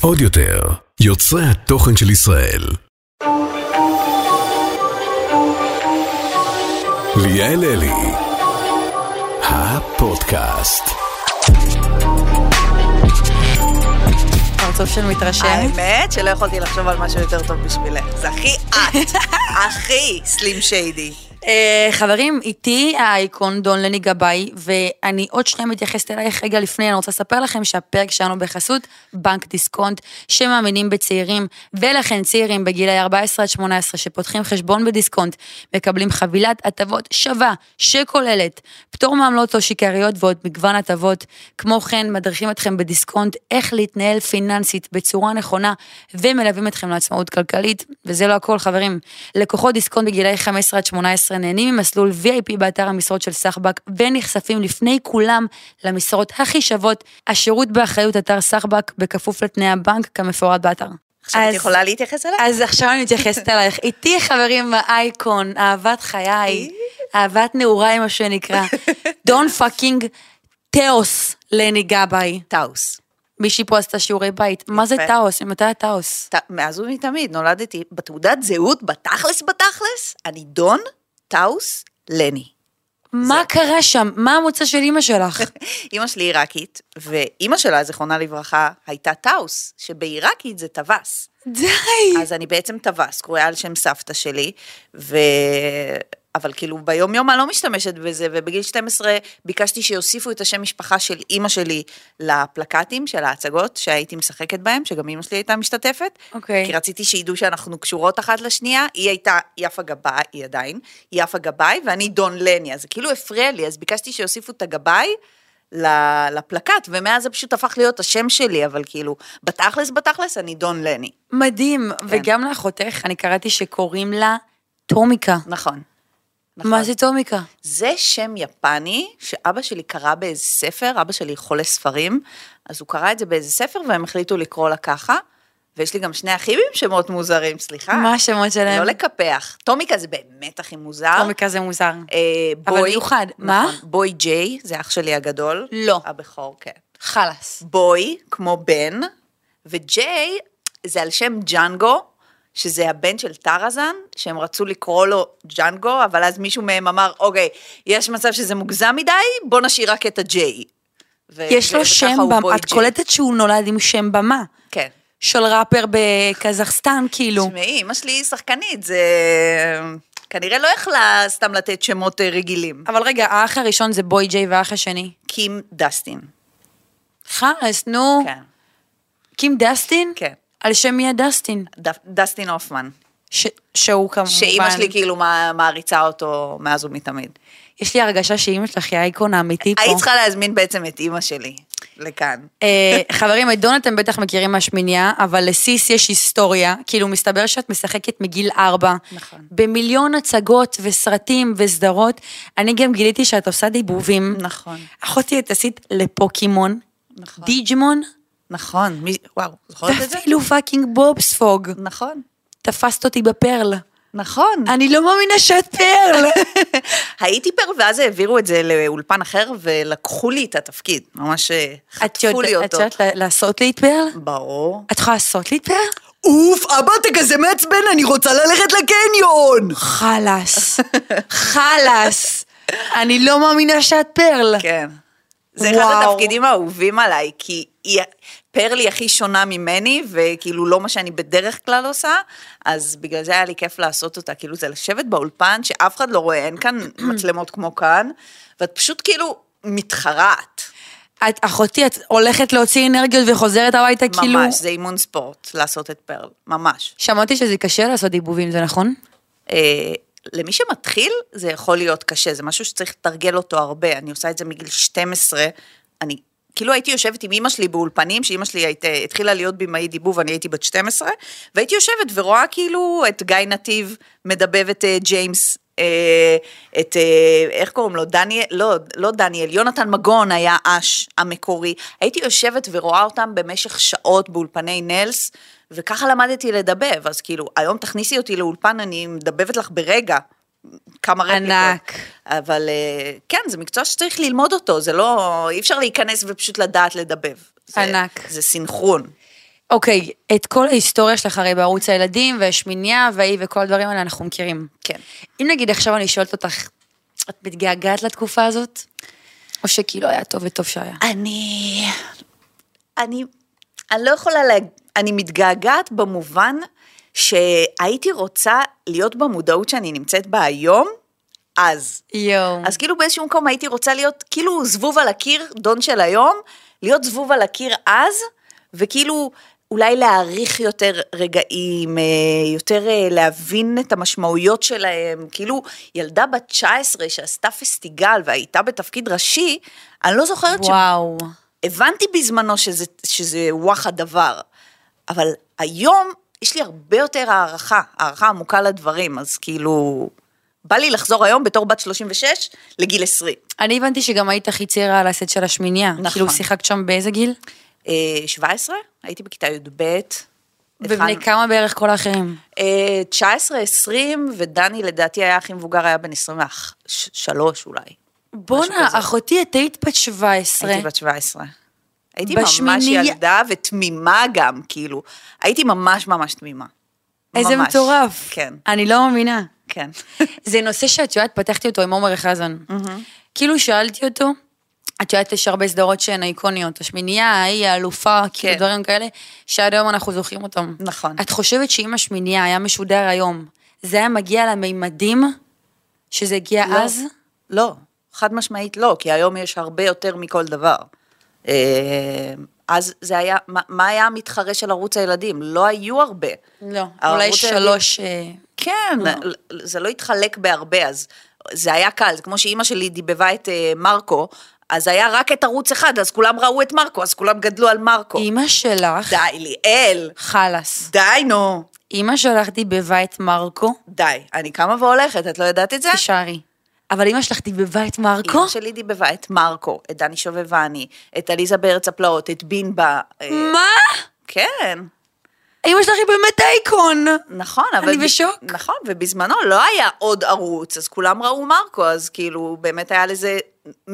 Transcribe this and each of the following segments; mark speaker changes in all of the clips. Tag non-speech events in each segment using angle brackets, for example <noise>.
Speaker 1: עוד יותר, יוצרי התוכן של ישראל. ליאל אלי, הפודקאסט.
Speaker 2: פרצוף של מתרשם.
Speaker 3: האמת שלא יכולתי לחשוב על משהו יותר טוב בשבילך. זה הכי את, <laughs> הכי סלים שיידי.
Speaker 2: אה, חברים, איתי האייקון דון לני גבאי, ואני עוד שניה מתייחסת אלייך רגע לפני, אני רוצה לספר לכם שהפרק שלנו בחסות בנק דיסקונט, שמאמינים בצעירים, ולכן צעירים בגילאי 14 עד 18 שפותחים חשבון בדיסקונט, מקבלים חבילת הטבות שווה, שכוללת פטור מעמלות עו"ש עיקריות ועוד מגוון הטבות. כמו כן, מדריכים אתכם בדיסקונט איך להתנהל פיננסית בצורה נכונה, ומלווים אתכם לעצמאות כלכלית, וזה לא הכל חברים. לקוחות דיסקונט בגילאי 15 עד 18 נהנים ממסלול VIP באתר המשרות של סחבק ונחשפים לפני כולם למשרות הכי שוות, השירות באחריות אתר סחבק בכפוף לתנאי הבנק כמפורט באתר.
Speaker 3: עכשיו את יכולה להתייחס אליי?
Speaker 2: אז עכשיו אני מתייחסת <laughs> אלייך. איתי חברים האייקון, אהבת חיי, אהבת נעוריי מה שנקרא. דון fucking תאוס לני גבאי.
Speaker 3: טאוס.
Speaker 2: מישהי פה עשתה שיעורי בית. מה זה. תאוס? ממתי התאוס?
Speaker 3: ת- מאז ומתמיד נולדתי בתעודת זהות, בתכלס בתכלס, אני דון טאוס לני.
Speaker 2: מה קרה שם? מה המוצא של אימא שלך? <laughs>
Speaker 3: אימא שלי עיראקית, ואימא שלה, זיכרונה לברכה, הייתה טאוס, שבעיראקית זה טווס.
Speaker 2: די.
Speaker 3: אז אני בעצם טווס, קרויה על שם סבתא שלי, ו... אבל כאילו ביום יום אני לא משתמשת בזה, ובגיל 12 ביקשתי שיוסיפו את השם משפחה של אימא שלי לפלקטים של ההצגות שהייתי משחקת בהם, שגם אימא שלי הייתה משתתפת.
Speaker 2: אוקיי.
Speaker 3: כי רציתי שידעו שאנחנו קשורות אחת לשנייה, היא הייתה יפה גבאי, היא עדיין, יפה גבאי, ואני דון לני, אז זה כאילו הפריע לי, אז ביקשתי שיוסיפו את הגבאי. לפלקט, ומאז זה פשוט הפך להיות השם שלי, אבל כאילו, בתכלס, בתכלס, אני דון לני.
Speaker 2: מדהים.
Speaker 3: כן.
Speaker 2: וגם לאחותך, אני קראתי שקוראים לה טומיקה.
Speaker 3: נכון. נכון.
Speaker 2: מה זה טומיקה?
Speaker 3: זה שם יפני שאבא שלי קרא באיזה ספר, אבא שלי חולה ספרים, אז הוא קרא את זה באיזה ספר והם החליטו לקרוא לה ככה. ויש לי גם שני אחים עם שמות מוזרים, סליחה.
Speaker 2: מה השמות שלהם?
Speaker 3: לא לקפח. טומיקה זה באמת הכי מוזר.
Speaker 2: טומיקה זה מוזר.
Speaker 3: אה,
Speaker 2: אבל
Speaker 3: בוי,
Speaker 2: מיוחד. מה?
Speaker 3: נכון, בוי ג'יי, זה אח שלי הגדול.
Speaker 2: לא.
Speaker 3: הבכור, כן.
Speaker 2: חלאס.
Speaker 3: בוי, כמו בן, וג'יי זה על שם ג'אנגו, שזה הבן של טראזן, שהם רצו לקרוא לו ג'אנגו, אבל אז מישהו מהם אמר, אוקיי, יש מצב שזה מוגזם מדי, בוא נשאיר רק את הג'יי. ו-
Speaker 2: יש
Speaker 3: ו-
Speaker 2: לו שם במה, את. קולטת שהוא נולד עם שם במה.
Speaker 3: כן.
Speaker 2: של ראפר בקזחסטן, כאילו.
Speaker 3: תשמעי, אמא שלי היא שחקנית, זה... כנראה לא יכלה סתם לתת שמות אה, רגילים.
Speaker 2: אבל רגע, האח הראשון זה בוי ג'יי והאח השני.
Speaker 3: קים דסטין.
Speaker 2: חלאס, נו.
Speaker 3: כן,
Speaker 2: קים דסטין?
Speaker 3: כן.
Speaker 2: על שם מי הדסטין?
Speaker 3: ד- דסטין הופמן.
Speaker 2: ש- שהוא כמובן...
Speaker 3: שאימא שלי כאילו מע- מעריצה אותו מאז ומתמיד.
Speaker 2: יש לי הרגשה שאימא שלך היא האייקון האמיתי פה.
Speaker 3: היית צריכה להזמין בעצם את אימא שלי לכאן.
Speaker 2: אה, חברים, את דון אתם בטח מכירים מהשמיניה, אבל לסיס יש היסטוריה, כאילו מסתבר שאת משחקת מגיל ארבע.
Speaker 3: נכון.
Speaker 2: במיליון הצגות וסרטים וסדרות. אני גם גיליתי שאת עושה דיבובים.
Speaker 3: נכון.
Speaker 2: אחותי, את עשית לפוקימון,
Speaker 3: נכון.
Speaker 2: דיג'מון,
Speaker 3: נכון, מי- וואו, זוכרת את זה?
Speaker 2: ואפילו fucking בובספוג.
Speaker 3: נכון,
Speaker 2: תפסת אותי בפרל.
Speaker 3: נכון.
Speaker 2: אני לא מאמינה שאת פרל. <laughs>
Speaker 3: הייתי פרל, ואז העבירו את זה לאולפן אחר, ולקחו לי את התפקיד. ממש אה, חטפו לי
Speaker 2: יודעת את
Speaker 3: אותו.
Speaker 2: יודעת לעשות לי את פרל?
Speaker 3: ברור.
Speaker 2: את יכולה לעשות לי את פרל?
Speaker 3: אוף, אבא, אתה כזה מעצבן, אני רוצה ללכת לקניון!
Speaker 2: חלאס. <laughs> חלאס. אני לא מאמינה שאת פרל.
Speaker 3: כן. זה אחד
Speaker 2: וואו.
Speaker 3: התפקידים האהובים עליי, כי היא, פרלי הכי שונה ממני, וכאילו לא מה שאני בדרך כלל עושה, אז בגלל זה היה לי כיף לעשות אותה, כאילו זה לשבת באולפן, שאף אחד לא רואה, אין כאן <clears throat> מצלמות כמו כאן, ואת פשוט כאילו מתחרעת.
Speaker 2: את, אחותי, את הולכת להוציא אנרגיות וחוזרת הביתה, כאילו...
Speaker 3: ממש, זה אימון ספורט, לעשות את פרל, ממש.
Speaker 2: שמעתי שזה קשה לעשות דיבובים, זה נכון?
Speaker 3: אה, למי שמתחיל, זה יכול להיות קשה, זה משהו שצריך לתרגל אותו הרבה. אני עושה את זה מגיל 12, אני כאילו הייתי יושבת עם אימא שלי באולפנים, שאימא שלי היית, התחילה להיות במאית דיבוב, אני הייתי בת 12, והייתי יושבת ורואה כאילו את גיא נתיב מדבב את אה, ג'יימס. אה, את, אה, איך קוראים לו, דניאל, לא, לא דניאל, יונתן מגון היה אש המקורי. הייתי יושבת ורואה אותם במשך שעות באולפני נלס, וככה למדתי לדבב, אז כאילו, היום תכניסי אותי לאולפן, אני מדבבת לך ברגע. כמה רפליקות.
Speaker 2: ענק.
Speaker 3: אבל אה, כן, זה מקצוע שצריך ללמוד אותו, זה לא, אי אפשר להיכנס ופשוט לדעת לדבב. זה,
Speaker 2: ענק.
Speaker 3: זה סינכרון.
Speaker 2: אוקיי, את כל ההיסטוריה שלך הרי בערוץ הילדים, והשמיניה, והאי וכל הדברים האלה אנחנו מכירים.
Speaker 3: כן.
Speaker 2: אם נגיד עכשיו אני שואלת אותך, את מתגעגעת לתקופה הזאת? או שכאילו היה טוב וטוב שהיה?
Speaker 3: אני... אני... אני לא יכולה לה... אני מתגעגעת במובן שהייתי רוצה להיות במודעות שאני נמצאת בה היום, אז.
Speaker 2: יואו.
Speaker 3: אז כאילו באיזשהו מקום הייתי רוצה להיות כאילו זבוב על הקיר, דון של היום, להיות זבוב על הקיר אז, וכאילו אולי להעריך יותר רגעים, אה, יותר אה, להבין את המשמעויות שלהם. כאילו ילדה בת 19 שעשתה פסטיגל והייתה בתפקיד ראשי, אני לא זוכרת ש...
Speaker 2: וואו.
Speaker 3: הבנתי בזמנו שזה, שזה וואח הדבר, אבל היום יש לי הרבה יותר הערכה, הערכה עמוקה לדברים, אז כאילו, בא לי לחזור היום בתור בת 36 לגיל 20.
Speaker 2: אני הבנתי שגם היית הכי צעירה על הסט של השמיניה.
Speaker 3: נכון.
Speaker 2: כאילו שיחקת שם באיזה גיל?
Speaker 3: אה, 17, הייתי בכיתה י"ב.
Speaker 2: ובני
Speaker 3: התחלנו-
Speaker 2: כמה בערך כל האחרים?
Speaker 3: אה, 19, 20, ודני לדעתי היה הכי מבוגר, היה בן 23 אולי.
Speaker 2: בואנה. אחותי, את היית בת 17.
Speaker 3: הייתי בת 17. הייתי ממש
Speaker 2: בשמיניה-
Speaker 3: ילדה ותמימה גם, כאילו. הייתי ממש ממש תמימה.
Speaker 2: איזה
Speaker 3: ממש.
Speaker 2: מטורף.
Speaker 3: כן,
Speaker 2: אני לא מאמינה.
Speaker 3: כן. <laughs>
Speaker 2: זה נושא שאת יודעת, פתחתי אותו עם עומר חזן. כאילו שאלתי אותו, את יודעת, יש הרבה סדרות שהן איקוניות, השמינייה, היא האלופה, כאילו
Speaker 3: כן.
Speaker 2: דברים כאלה, שעד היום אנחנו זוכרים אותם.
Speaker 3: נכון.
Speaker 2: את חושבת שאם השמינייה היה משודר היום, זה היה מגיע למימדים שזה הגיע
Speaker 3: לא.
Speaker 2: אז?
Speaker 3: לא, חד משמעית לא, כי היום יש הרבה יותר מכל דבר. אה, אז זה היה, מה- מה היה המתחרה של ערוץ הילדים? לא היו הרבה.
Speaker 2: לא, אולי
Speaker 3: הילדים-
Speaker 2: שלוש... אה,
Speaker 3: כן, זה לא התחלק בהרבה, אז זה היה קל, זה כמו שאימא שלי דיבבה את אה, מרקו, אז היה רק את ערוץ אחד, אז כולם ראו את מרקו, אז כולם גדלו על מרקו.
Speaker 2: אימא שלך,
Speaker 3: די, ליאל,
Speaker 2: חלאס.
Speaker 3: די נו,
Speaker 2: אימא שלך דיבבה את מרקו,
Speaker 3: די. אני קמה והולכת, את לא יודעת את זה?
Speaker 2: תישארי. אבל אימא שלך דיבבה את מרקו?
Speaker 3: אמא שלי דיבבה את מרקו, את דני שובבני, את עליזה בארץ הפלאות, את בינבה. אה,
Speaker 2: מה?
Speaker 3: כן,
Speaker 2: אימא שלך היא באמת אייקון.
Speaker 3: נכון, אבל...
Speaker 2: אני בשוק.
Speaker 3: נכון, ובזמנו לא היה עוד ערוץ, אז כולם ראו מרקו, אז כאילו, באמת היה לזה 100%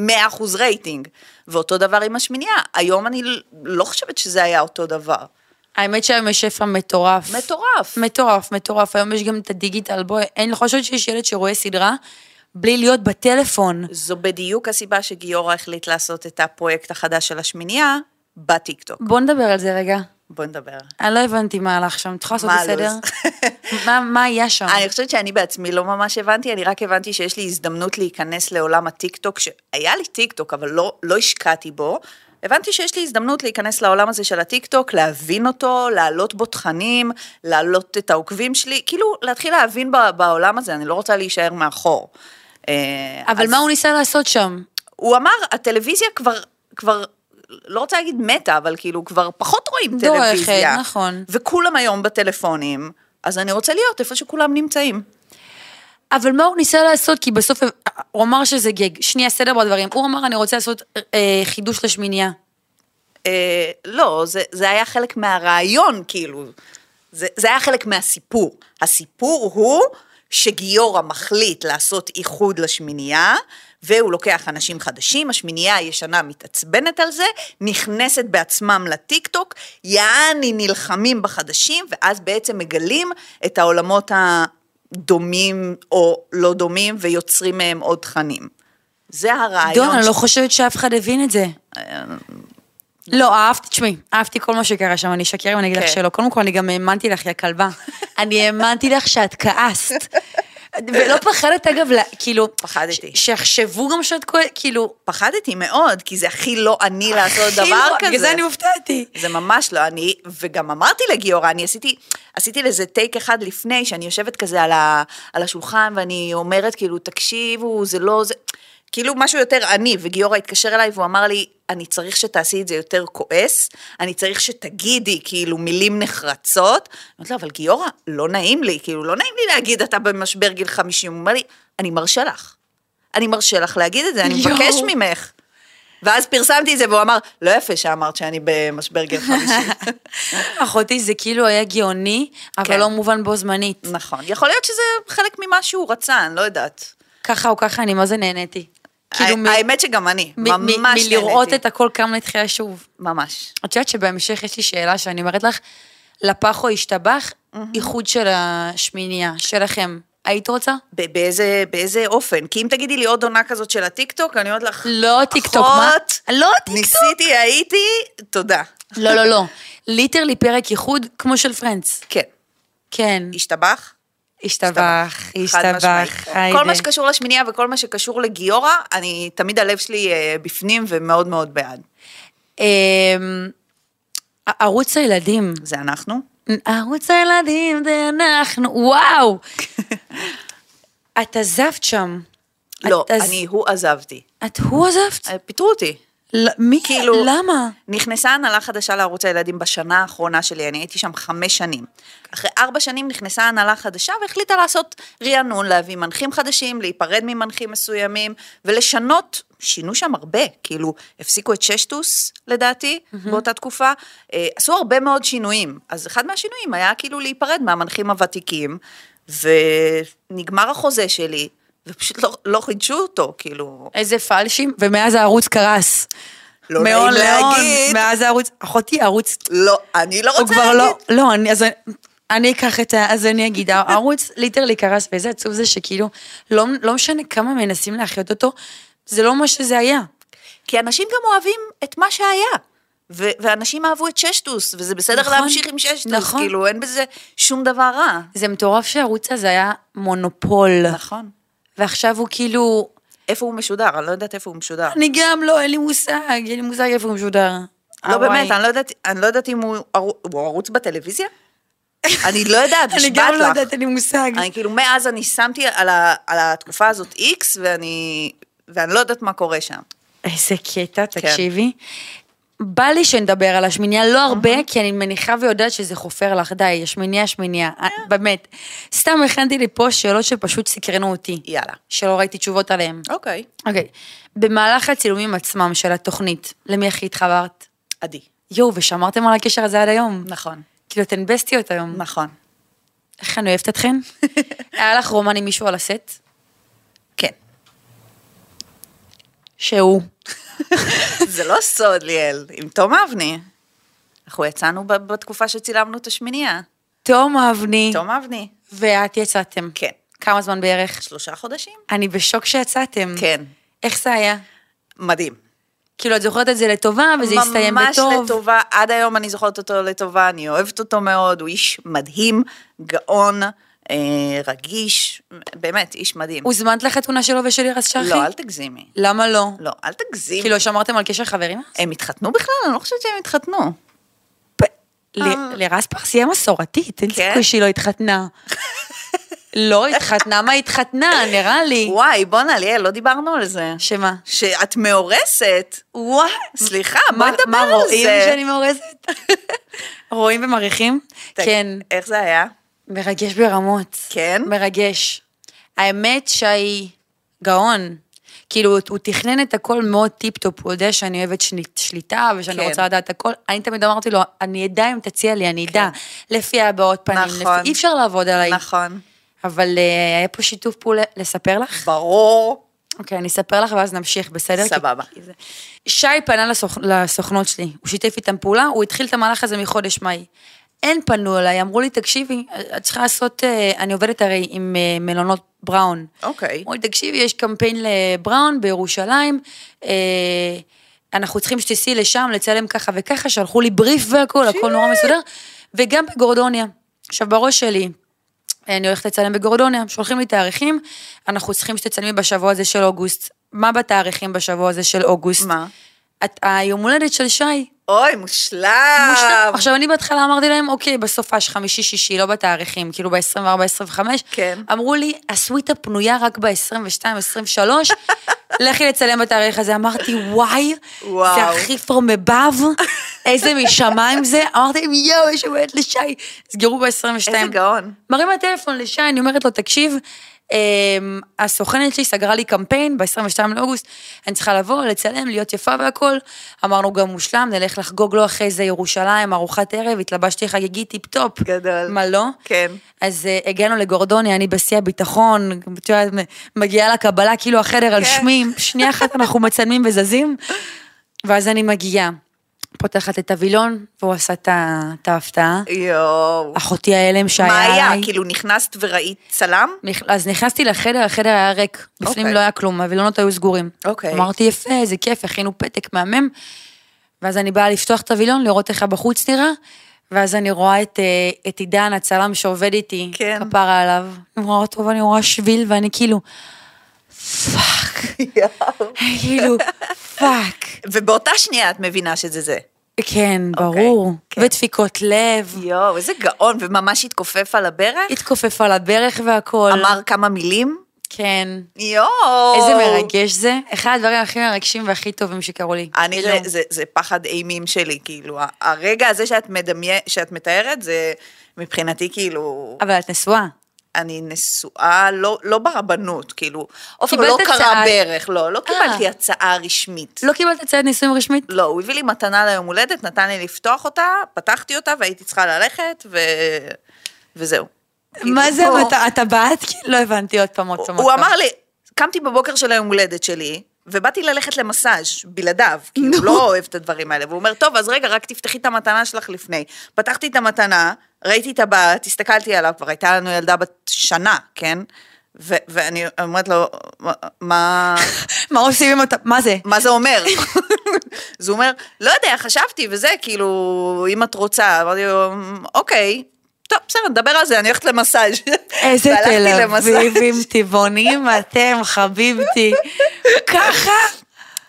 Speaker 3: רייטינג. ואותו דבר עם השמיניה. היום אני לא חושבת שזה היה אותו דבר.
Speaker 2: האמת שהיום יש שפע מטורף.
Speaker 3: מטורף.
Speaker 2: מטורף, מטורף. היום יש גם את הדיגיטל. בואי, אני חושבת שיש ילד שרואה סדרה בלי להיות בטלפון.
Speaker 3: זו בדיוק הסיבה שגיורא החליט לעשות את הפרויקט החדש של השמיניה בטיקטוק.
Speaker 2: בוא נדבר על זה רגע.
Speaker 3: בוא נדבר.
Speaker 2: אני לא הבנתי מה הלך שם, את יכולה לעשות בסדר?
Speaker 3: הלו"ז? <laughs>
Speaker 2: מה- מה היה שם?
Speaker 3: אני חושבת שאני בעצמי לא ממש הבנתי, אני רק הבנתי שיש לי הזדמנות להיכנס לעולם הטיקטוק, שהיה לי טיקטוק, אבל לא, לא השקעתי בו. הבנתי שיש לי הזדמנות להיכנס לעולם הזה של הטיקטוק, להבין אותו, להעלות בו תכנים, להעלות את העוקבים שלי, כאילו להתחיל להבין בעולם הזה, אני לא רוצה להישאר מאחור. אה,
Speaker 2: אבל
Speaker 3: אז
Speaker 2: מה הוא ניסה לעשות שם?
Speaker 3: הוא אמר, הטלוויזיה כבר, כבר, לא רוצה להגיד מתה, אבל כאילו כבר פחות רואים
Speaker 2: דועכת,
Speaker 3: טלוויזיה.
Speaker 2: נכון.
Speaker 3: וכולם היום בטלפונים, אז אני רוצה להיות איפה שכולם נמצאים.
Speaker 2: אבל מה הוא ניסה לעשות? כי בסוף הוא אמר שזה גג. שנייה, סדר בדברים. הוא אמר, אני רוצה לעשות אה, חידוש לשמינייה.
Speaker 3: אה, לא, זה, זה היה חלק מהרעיון, כאילו. זה, זה היה חלק מהסיפור. הסיפור הוא שגיורא מחליט לעשות איחוד לשמינייה, והוא לוקח אנשים חדשים, השמינייה הישנה מתעצבנת על זה, נכנסת בעצמם לטיקטוק, יעני נלחמים בחדשים, ואז בעצם מגלים את העולמות הדומים או לא דומים, ויוצרים מהם עוד תכנים. זה הרעיון.
Speaker 2: דון, אני
Speaker 3: ש-
Speaker 2: לא חושבת שאף אחד הבין את זה. לא, אהבתי, תשמעי, אהבתי כל מה שקרה שם, אני אשקר אם אני אגיד לך
Speaker 3: כן.
Speaker 2: שלא. קודם כל, אני גם האמנתי לך, יא כלבה. אני האמנתי לך שאת כעסת. ולא פחדת, אגב, כאילו...
Speaker 3: פחדתי.
Speaker 2: שיחשבו גם שאת כועסת, כאילו...
Speaker 3: פחדתי מאוד, כי זה הכי לא אני לעשות
Speaker 2: הכי
Speaker 3: דבר
Speaker 2: לא,
Speaker 3: כזה.
Speaker 2: בגלל זה אני הופתעתי.
Speaker 3: זה ממש לא אני, וגם אמרתי לגיורא, אני עשיתי, עשיתי לזה טייק אחד לפני, שאני יושבת כזה על, ה, על השולחן, ואני אומרת, כאילו, תקשיבו, זה לא זה, כאילו משהו יותר אני, וגיורא התקשר אליי והוא אמר לי, אני צריך שתעשי את זה יותר כועס, אני צריך שתגידי, כאילו, מילים נחרצות. אני אומרת לו, אבל גיורא, לא נעים לי, כאילו, לא נעים לי להגיד, אתה במשבר גיל 50. הוא אומר לי, אני מרשה לך. אני מרשה לך להגיד את זה, אני. מבקש ממך. ואז פרסמתי את זה והוא אמר, לא יפה שאמרת שאני במשבר גיל 50. <laughs>
Speaker 2: אחותי זה כאילו היה גאוני, אבל
Speaker 3: כן.
Speaker 2: לא מובן בו זמנית.
Speaker 3: נכון, יכול להיות שזה חלק ממה שהוא רצה, אני לא יודעת.
Speaker 2: ככה או ככה אני מה זה נהניתי. כאילו מ-
Speaker 3: האמת שגם אני,
Speaker 2: מ-
Speaker 3: ממש
Speaker 2: מלראות
Speaker 3: נהניתי.
Speaker 2: את הכל קם לתחייה שוב.
Speaker 3: ממש.
Speaker 2: את יודעת שבהמשך יש לי שאלה שאני אומרת לך, לפח או השבח, איחוד של השמינייה, שלכם. היית רוצה?
Speaker 3: ב- באיזה, באיזה אופן? כי אם תגידי לי עוד עונה כזאת של הטיקטוק, אני אומרת לך,
Speaker 2: לא טיקטוק, מה?
Speaker 3: אחות,
Speaker 2: לא טיקטוק.
Speaker 3: ניסיתי, הייתי, תודה.
Speaker 2: לא, לא, לא. literally פרק איחוד כמו של פרנדס.
Speaker 3: כן.
Speaker 2: כן.
Speaker 3: השתבח?
Speaker 2: השתבח. השתבח.
Speaker 3: כל מה שקשור לשמינייה וכל מה שקשור לגיורא, אני, תמיד הלב שלי אה, בפנים ומאוד מאוד בעד.
Speaker 2: אמ, ערוץ הילדים.
Speaker 3: זה אנחנו?
Speaker 2: ערוץ הילדים זה אנחנו, וואו. <laughs> את עזבת שם.
Speaker 3: לא, אני, הוא עזבתי.
Speaker 2: את הוא עזבת?
Speaker 3: אה, פיטרו אותי.
Speaker 2: מי?
Speaker 3: כאילו-
Speaker 2: למה?
Speaker 3: נכנסה הנהלה חדשה לערוץ הילדים בשנה האחרונה שלי, אני הייתי שם חמש שנים. אחרי ארבע שנים נכנסה הנהלה חדשה והחליטה לעשות רענון, להביא מנחים חדשים, להיפרד ממנחים מסוימים, ולשנות, שינו שם הרבה, כאילו, הפסיקו את ששטוס, לדעתי, באותה תקופה, אה, עשו הרבה מאוד שינויים. אז אחד מהשינויים היה כאילו להיפרד מהמנחים הוותיקים, ונגמר החוזה שלי, ופשוט לא, לא חידשו אותו, כאילו,
Speaker 2: איזה פלשים, ומאז הערוץ קרס.
Speaker 3: לא נעים להגיד.
Speaker 2: מאז הערוץ, אחותי, הערוץ,
Speaker 3: לא, אני לא רוצה להגיד.
Speaker 2: לא, לא, אני, אז אני- אני אקח את ה... אז אני אגיד, <laughs> הערוץ literally קרס, ואיזה עצוב זה שכאילו, לא, לא משנה כמה מנסים להחיות אותו, זה לא מה שזה היה.
Speaker 3: כי אנשים גם אוהבים את מה שהיה. ו- ואנשים אהבו את ששטוס, וזה בסדר
Speaker 2: נכון,
Speaker 3: להמשיך עם ששטוס,
Speaker 2: נכון.
Speaker 3: כאילו אין בזה שום דבר רע.
Speaker 2: זה מטורף שהערוץ הזה היה מונופול.
Speaker 3: נכון.
Speaker 2: ועכשיו הוא כאילו,
Speaker 3: איפה הוא משודר? אני לא יודעת איפה הוא משודר.
Speaker 2: אני גם לא, אין לי מושג, אין לי מושג איפה הוא משודר.
Speaker 3: לא
Speaker 2: אה,
Speaker 3: באמת. אני לא יודעת, אני לא יודעת אם הוא הוא ערוץ בטלוויזיה? אני לא יודעת, <laughs>
Speaker 2: אני
Speaker 3: נשבעת
Speaker 2: גם לא
Speaker 3: לך.
Speaker 2: יודעת, אין לי מושג.
Speaker 3: אני כאילו, מאז אני שמתי על, ה, על התקופה הזאת איקס, ואני, ואני לא יודעת מה קורה שם.
Speaker 2: איזה קטע,
Speaker 3: כן.
Speaker 2: תקשיבי. בא לי שנדבר על השמיניה, לא הרבה, כי אני מניחה ויודעת שזה חופר לך, די, השמיניה, שמיניה, אה, באמת. סתם הכנתי לי פה שאלות שפשוט סקרנו אותי.
Speaker 3: יאללה.
Speaker 2: שלא ראיתי תשובות עליהן.
Speaker 3: אוקיי.
Speaker 2: אוקיי, במהלך הצילומים עצמם של התוכנית, למי הכי התחברת?
Speaker 3: עדי.
Speaker 2: יואו, ושמרתם על הקשר הזה עד היום.
Speaker 3: נכון.
Speaker 2: כאילו, אתן בסטיות היום.
Speaker 3: נכון.
Speaker 2: איך אני אוהבת אתכן? <laughs> היה לך רומן עם מישהו על הסט?
Speaker 3: כן.
Speaker 2: שהוא.
Speaker 3: זה לא סוד, ליאל, עם תום אבני. אנחנו יצאנו בתקופה שצילמנו את השמינייה.
Speaker 2: תום אבני.
Speaker 3: תום אבני.
Speaker 2: ואת יצאתם.
Speaker 3: כן.
Speaker 2: כמה זמן בערך?
Speaker 3: שלושה חודשים?
Speaker 2: אני בשוק שיצאתם.
Speaker 3: כן.
Speaker 2: איך זה היה?
Speaker 3: מדהים.
Speaker 2: כאילו, את זוכרת את זה לטובה, וזה הסתיים
Speaker 3: ממש
Speaker 2: בטוב.
Speaker 3: לטובה, עד היום אני זוכרת אותו לטובה, אני אוהבת אותו מאוד, הוא איש מדהים, גאון, רגיש, באמת, איש מדהים.
Speaker 2: הוזמנת לחתונה שלו ושל לירז שחי?
Speaker 3: לא, אל תגזימי.
Speaker 2: למה לא?
Speaker 3: לא, אל תגזימי.
Speaker 2: כאילו, שמרתם על קשר חברים?
Speaker 3: הם התחתנו בכלל? אני לא חושבת שהם התחתנו.
Speaker 2: ל- לירז פרסי היא מסורתית, אין
Speaker 3: כן?
Speaker 2: סיכוי שהיא לא התחתנה. <laughs> לא התחתנה, מה התחתנה, נראה לי.
Speaker 3: וואי, בואנה, ליאל, לא דיברנו על זה.
Speaker 2: שמה?
Speaker 3: שאת מאורסת.
Speaker 2: וואי,
Speaker 3: סליחה, בואי
Speaker 2: מה-
Speaker 3: נדבר
Speaker 2: מה
Speaker 3: על זה.
Speaker 2: רואים שאני מאורסת? <laughs> רואים ומעריכים?
Speaker 3: ת-
Speaker 2: כן.
Speaker 3: איך זה היה?
Speaker 2: מרגש ברמות.
Speaker 3: כן?
Speaker 2: מרגש. האמת שי גאון. כאילו, הוא- תכנן את הכל מאוד tip-top, הוא יודע שאני אוהבת שנית- שליטה ושאני
Speaker 3: כן.
Speaker 2: רוצה לדעת הכל. אני תמיד אמרתי לו, אני אדע אם תציע לי, אני אדע. לפי הבעות פנים,
Speaker 3: כן. נכון.
Speaker 2: לפי- אי אפשר לעבוד עליי.
Speaker 3: נכון.
Speaker 2: אבל אה, היה פה שיתוף פעולה, לספר לך?
Speaker 3: ברור.
Speaker 2: אוקיי, אני אספר לך ואז נמשיך, בסדר?
Speaker 3: סבבה.
Speaker 2: כי שי פנה לסוכ... לסוכנות שלי, הוא שיתף איתם פעולה, הוא התחיל את המהלך הזה מחודש מאי. הן פנו אליי, אמרו לי, תקשיבי, את צריכה לעשות, אה, אני עובדת הרי עם אה, מלונות בראון.
Speaker 3: אוקיי.
Speaker 2: אמרו לי, תקשיבי, יש קמפיין לבראון בירושלים, אה, אנחנו צריכים שתיסעי לשם, לצלם ככה וככה, שלחו לי בריף והכל, הכל נורא מסודר, וגם בגורדוניה. עכשיו, בראש שלי, אני הולכת לצלם בגורדוניה, שולחים לי תאריכים, אנחנו צריכים שתצלמי בשבוע הזה של אוגוסט. מה בתאריכים בשבוע הזה של אוגוסט?
Speaker 3: מה?
Speaker 2: את, היום הולדת של שי.
Speaker 3: אוי, מושלם.
Speaker 2: מושלם. עכשיו, אני בהתחלה אמרתי להם, אוקיי, בסופש, חמישי, שישי, לא בתאריכים, כאילו ב-24, 25.
Speaker 3: כן.
Speaker 2: אמרו לי, הסוויטה פנויה רק ב-22, 23, <laughs> לכי לצלם בתאריך הזה. אמרתי, וואי,
Speaker 3: וואו.
Speaker 2: זה הכי above, איזה משמיים זה. אמרתי להם, יואו, יש הולדת לשי. סגרו ב-22.
Speaker 3: איזה גאון.
Speaker 2: מרים הטלפון לשי, אני אומרת לו, תקשיב, הסוכנת שלי סגרה לי קמפיין ב-22 לאוגוסט, אני צריכה לבוא, לצלם, להיות יפה והכל. אמרנו גם מושלם, נלך לחגוג לו אחרי זה ירושלים, ארוחת ערב, התלבשתי חגיגית tip-top.
Speaker 3: גדול.
Speaker 2: מה לא?
Speaker 3: כן.
Speaker 2: אז uh, הגענו לגורדוני, אני בשיא הביטחון, את יודעת, מגיעה לקבלה, כאילו החדר על
Speaker 3: כן.
Speaker 2: שמי, שנייה אחת אנחנו מצלמים וזזים, ואז אני מגיעה, פותחת את הווילון, והוא עשה את ההפתעה.
Speaker 3: יואו.
Speaker 2: אחותי ההלם שהיה
Speaker 3: מה היה?
Speaker 2: עליי.
Speaker 3: כאילו נכנסת וראית צלם?
Speaker 2: אז נכנסתי לחדר, החדר היה ריק, בפנים
Speaker 3: אוקיי.
Speaker 2: לא היה כלום, הווילונות היו סגורים.
Speaker 3: אוקיי.
Speaker 2: אמרתי, יפה, איזה כיף, הכינו פתק מהמם. ואז אני באה לפתוח את הווילון, לראות איך הבחוץ נראה, ואז אני רואה את, אה, את עידן, הצלם שעובד איתי,
Speaker 3: כן.
Speaker 2: כפרה עליו. אני רואה אותו ואני רואה שביל, ואני כאילו, fuck, <laughs> כאילו, fuck.
Speaker 3: ובאותה שנייה את מבינה שזה זה.
Speaker 2: כן,
Speaker 3: אוקיי,
Speaker 2: ברור.
Speaker 3: כן.
Speaker 2: ודפיקות לב,
Speaker 3: יואו, איזה גאון, וממש התכופף על הברך?
Speaker 2: התכופף על הברך והכל.
Speaker 3: אמר כמה מילים?
Speaker 2: כן.
Speaker 3: יואו.
Speaker 2: איזה מרגש זה. אחד הדברים הכי מרגשים והכי טובים שקרו לי.
Speaker 3: אני, זה,
Speaker 2: כאילו,
Speaker 3: זה, זה פחד אימים שלי, כאילו, הרגע הזה שאת מדמיין, שאת מתארת, זה מבחינתי כאילו,
Speaker 2: אבל את נשואה.
Speaker 3: אני נשואה, לא, לא ברבנות, כאילו, עופר
Speaker 2: קיבלת
Speaker 3: לא קרה
Speaker 2: הצעה-
Speaker 3: ברך, לא, לא
Speaker 2: אה.
Speaker 3: קיבלתי הצעה רשמית.
Speaker 2: לא קיבלת הצעת נישואים רשמית?
Speaker 3: לא, הוא הביא לי מתנה ליום הולדת, נתן לי לפתוח אותה, פתחתי אותה והייתי צריכה ללכת, ו... וזהו.
Speaker 2: מה
Speaker 3: כאילו,
Speaker 2: זה,
Speaker 3: הוא-
Speaker 2: אתה-? כאילו, לא הבנתי עוד פעם עוד פעם.
Speaker 3: הוא. אמר לי, קמתי בבוקר של היום הולדת שלי, ובאתי ללכת למסאז' בלעדיו, כי הוא לא אוהב את הדברים האלה, והוא אומר, טוב, אז רגע, רק תפתחי את המתנה שלך לפני. פתחתי את המתנה, ראיתי את הבת, הסתכלתי עליו, כבר הייתה לנו ילדה בת שנה, כן? ו- ואני אומרת לו, "מה- <laughs> מה...
Speaker 2: עושים עם אותה, מה זה?
Speaker 3: מה זה אומר? <laughs> אז הוא אומר, לא יודע, חשבתי וזה, כאילו, אם את רוצה, אמרתי לו, אוקיי, טוב, בסדר, נדבר על זה, אני הולכת למסאז'. <laughs>
Speaker 2: איזה תל. אביבים טבעונים אתם, חביבתי. ככה?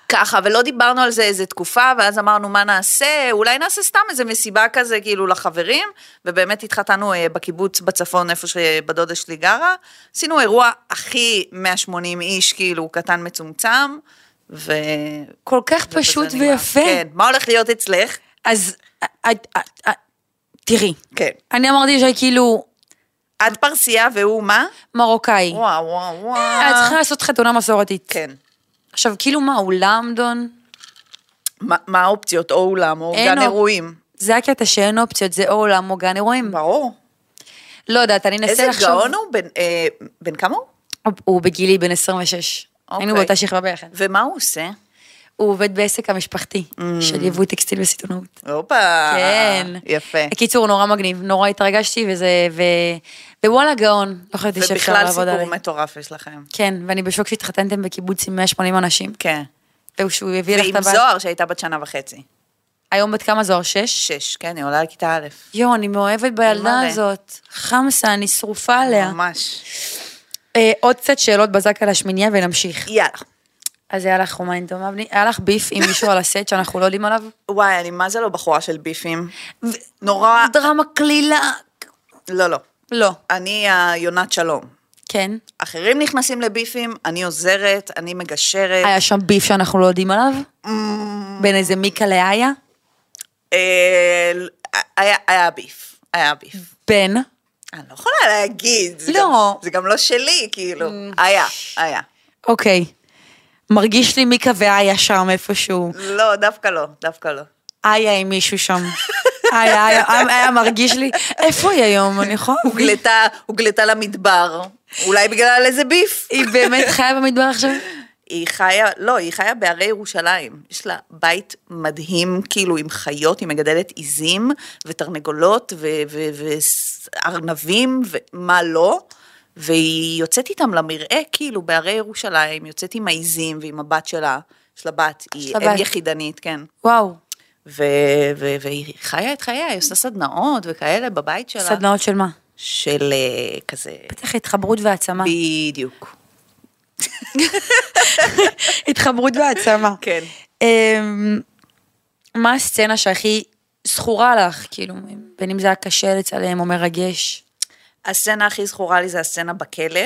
Speaker 3: ככה, ולא דיברנו על זה איזה תקופה, ואז אמרנו, מה נעשה? אולי נעשה סתם איזה מסיבה כזה, כאילו, לחברים, ובאמת התחתנו אה, בקיבוץ בצפון, איפה שבדודה שלי גרה. עשינו אירוע הכי 180 איש, כאילו, קטן מצומצם, ו...
Speaker 2: כל כך פשוט. ויפה.
Speaker 3: כן, מה הולך להיות אצלך?
Speaker 2: אז תראי,
Speaker 3: כן.
Speaker 2: אני אמרתי שכאילו
Speaker 3: את פרסייה והוא מה?
Speaker 2: מרוקאי.
Speaker 3: וואו, וואו, וואו.
Speaker 2: את צריכה לעשות חתונה מסורתית.
Speaker 3: כן.
Speaker 2: עכשיו, כאילו מה, הוא למדון?
Speaker 3: מה מה האופציות? או אולם, או גן
Speaker 2: אופ-
Speaker 3: אירועים.
Speaker 2: זה הקטע שאין אופציות, זה או עולם או גן אירועים.
Speaker 3: ברור.
Speaker 2: לא יודעת, אני אנסה
Speaker 3: איזה
Speaker 2: לחשוב.
Speaker 3: גאון הוא? בן- אה, בן כמה הוא?
Speaker 2: הוא בגילי בן 26. היינו
Speaker 3: אוקיי.
Speaker 2: באותה שכבה ביחד.
Speaker 3: ומה הוא עושה?
Speaker 2: הוא עובד בעסק המשפחתי
Speaker 3: Mm.
Speaker 2: של יבוא טקסטיל וסיטונאות.
Speaker 3: הופה.
Speaker 2: כן.
Speaker 3: יפה.
Speaker 2: בקיצור, נורא מגניב, נורא התרגשתי, וזה, ו... ווואלה גאון, לא חשבתי שאפשר
Speaker 3: ובכלל
Speaker 2: לעבוד עליי.
Speaker 3: סיפור מטורף יש לכם.
Speaker 2: כן, ואני בשוק שהתחתנתם בקיבוץ עם 180 אנשים,
Speaker 3: כן.
Speaker 2: ושהוא הביא לך את
Speaker 3: ועם
Speaker 2: הבת.
Speaker 3: זוהר שהייתה בת שנה וחצי.
Speaker 2: היום בת כמה זוהר? שש?
Speaker 3: שש, כן, היא עולה לכיתה א'.
Speaker 2: יואו, אני מאוהבת בילדה. הזאת. חמסה, אני שרופה עליה.
Speaker 3: ממש.
Speaker 2: אה, עוד קצת שאלות בזק על השמיניה ונמשיך.
Speaker 3: יאללה.
Speaker 2: אז היה לך רומן טוב אבני? היה לך ביף עם מישהו על הסט שאנחנו לא יודעים עליו?
Speaker 3: וואי, אני מה זה לא בחורה של ביפים. נורא...
Speaker 2: דרמה קלילה.
Speaker 3: לא, לא.
Speaker 2: לא.
Speaker 3: אני היונת שלום.
Speaker 2: כן.
Speaker 3: אחרים נכנסים לביפים, אני עוזרת, אני מגשרת.
Speaker 2: היה שם ביף שאנחנו לא יודעים עליו? בין איזה מיקה לאיה?
Speaker 3: אה, היה ביף, היה ביף.
Speaker 2: בין?
Speaker 3: אני לא יכולה להגיד.
Speaker 2: לא.
Speaker 3: זה גם לא שלי, כאילו. היה, היה.
Speaker 2: אוקיי. מרגיש לי מיקה ואיה שם איפשהו.
Speaker 3: לא, דווקא לא, דווקא לא.
Speaker 2: איה עם מישהו שם. איה, איה, היה מרגיש לי, איפה היא היום? אני יכולה...
Speaker 3: הוגלתה, הוגלתה למדבר, אולי בגלל איזה ביף.
Speaker 2: היא באמת חיה במדבר עכשיו?
Speaker 3: היא חיה, לא, היא חיה בהרי ירושלים. יש לה בית מדהים, כאילו, עם חיות, היא מגדלת עיזים ותרנגולות וארנבים ומה לא. והיא יוצאת איתם למרעה, כאילו, בהרי ירושלים, יוצאת עם העיזים ועם הבת שלה, יש לה בת, היא אם. יחידנית, כן.
Speaker 2: וואו,
Speaker 3: ו- ו- והיא חיה את חייה, היא עושה סדנאות וכאלה בבית שלה.
Speaker 2: סדנאות של מה?
Speaker 3: של אה, כזה,
Speaker 2: בטח התחברות והעצמה.
Speaker 3: בדיוק. <laughs>
Speaker 2: התחברות והעצמה.
Speaker 3: כן.
Speaker 2: אמ, מה הסצנה שהכי זכורה לך, כאילו, בין אם זה היה קשה לצלם או מרגש?
Speaker 3: הסצנה הכי זכורה לי זה הסצנה בכלא,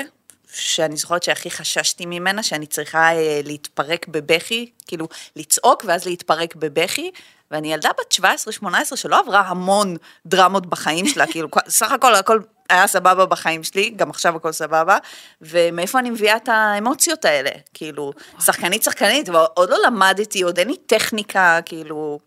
Speaker 3: שאני זוכרת שהכי חששתי ממנה, שאני צריכה אה, להתפרק בבכי, כאילו לצעוק ואז להתפרק בבכי, ואני ילדה בת 17-18 שלא עברה המון דרמות בחיים שלה, כאילו <laughs> סך הכל הכל היה סבבה בחיים שלי, גם עכשיו הכל סבבה, ומאיפה אני מביאה את האמוציות האלה? כאילו, שחקנית שחקנית, ועוד לא למדתי, עוד אין לי טכניקה, כאילו,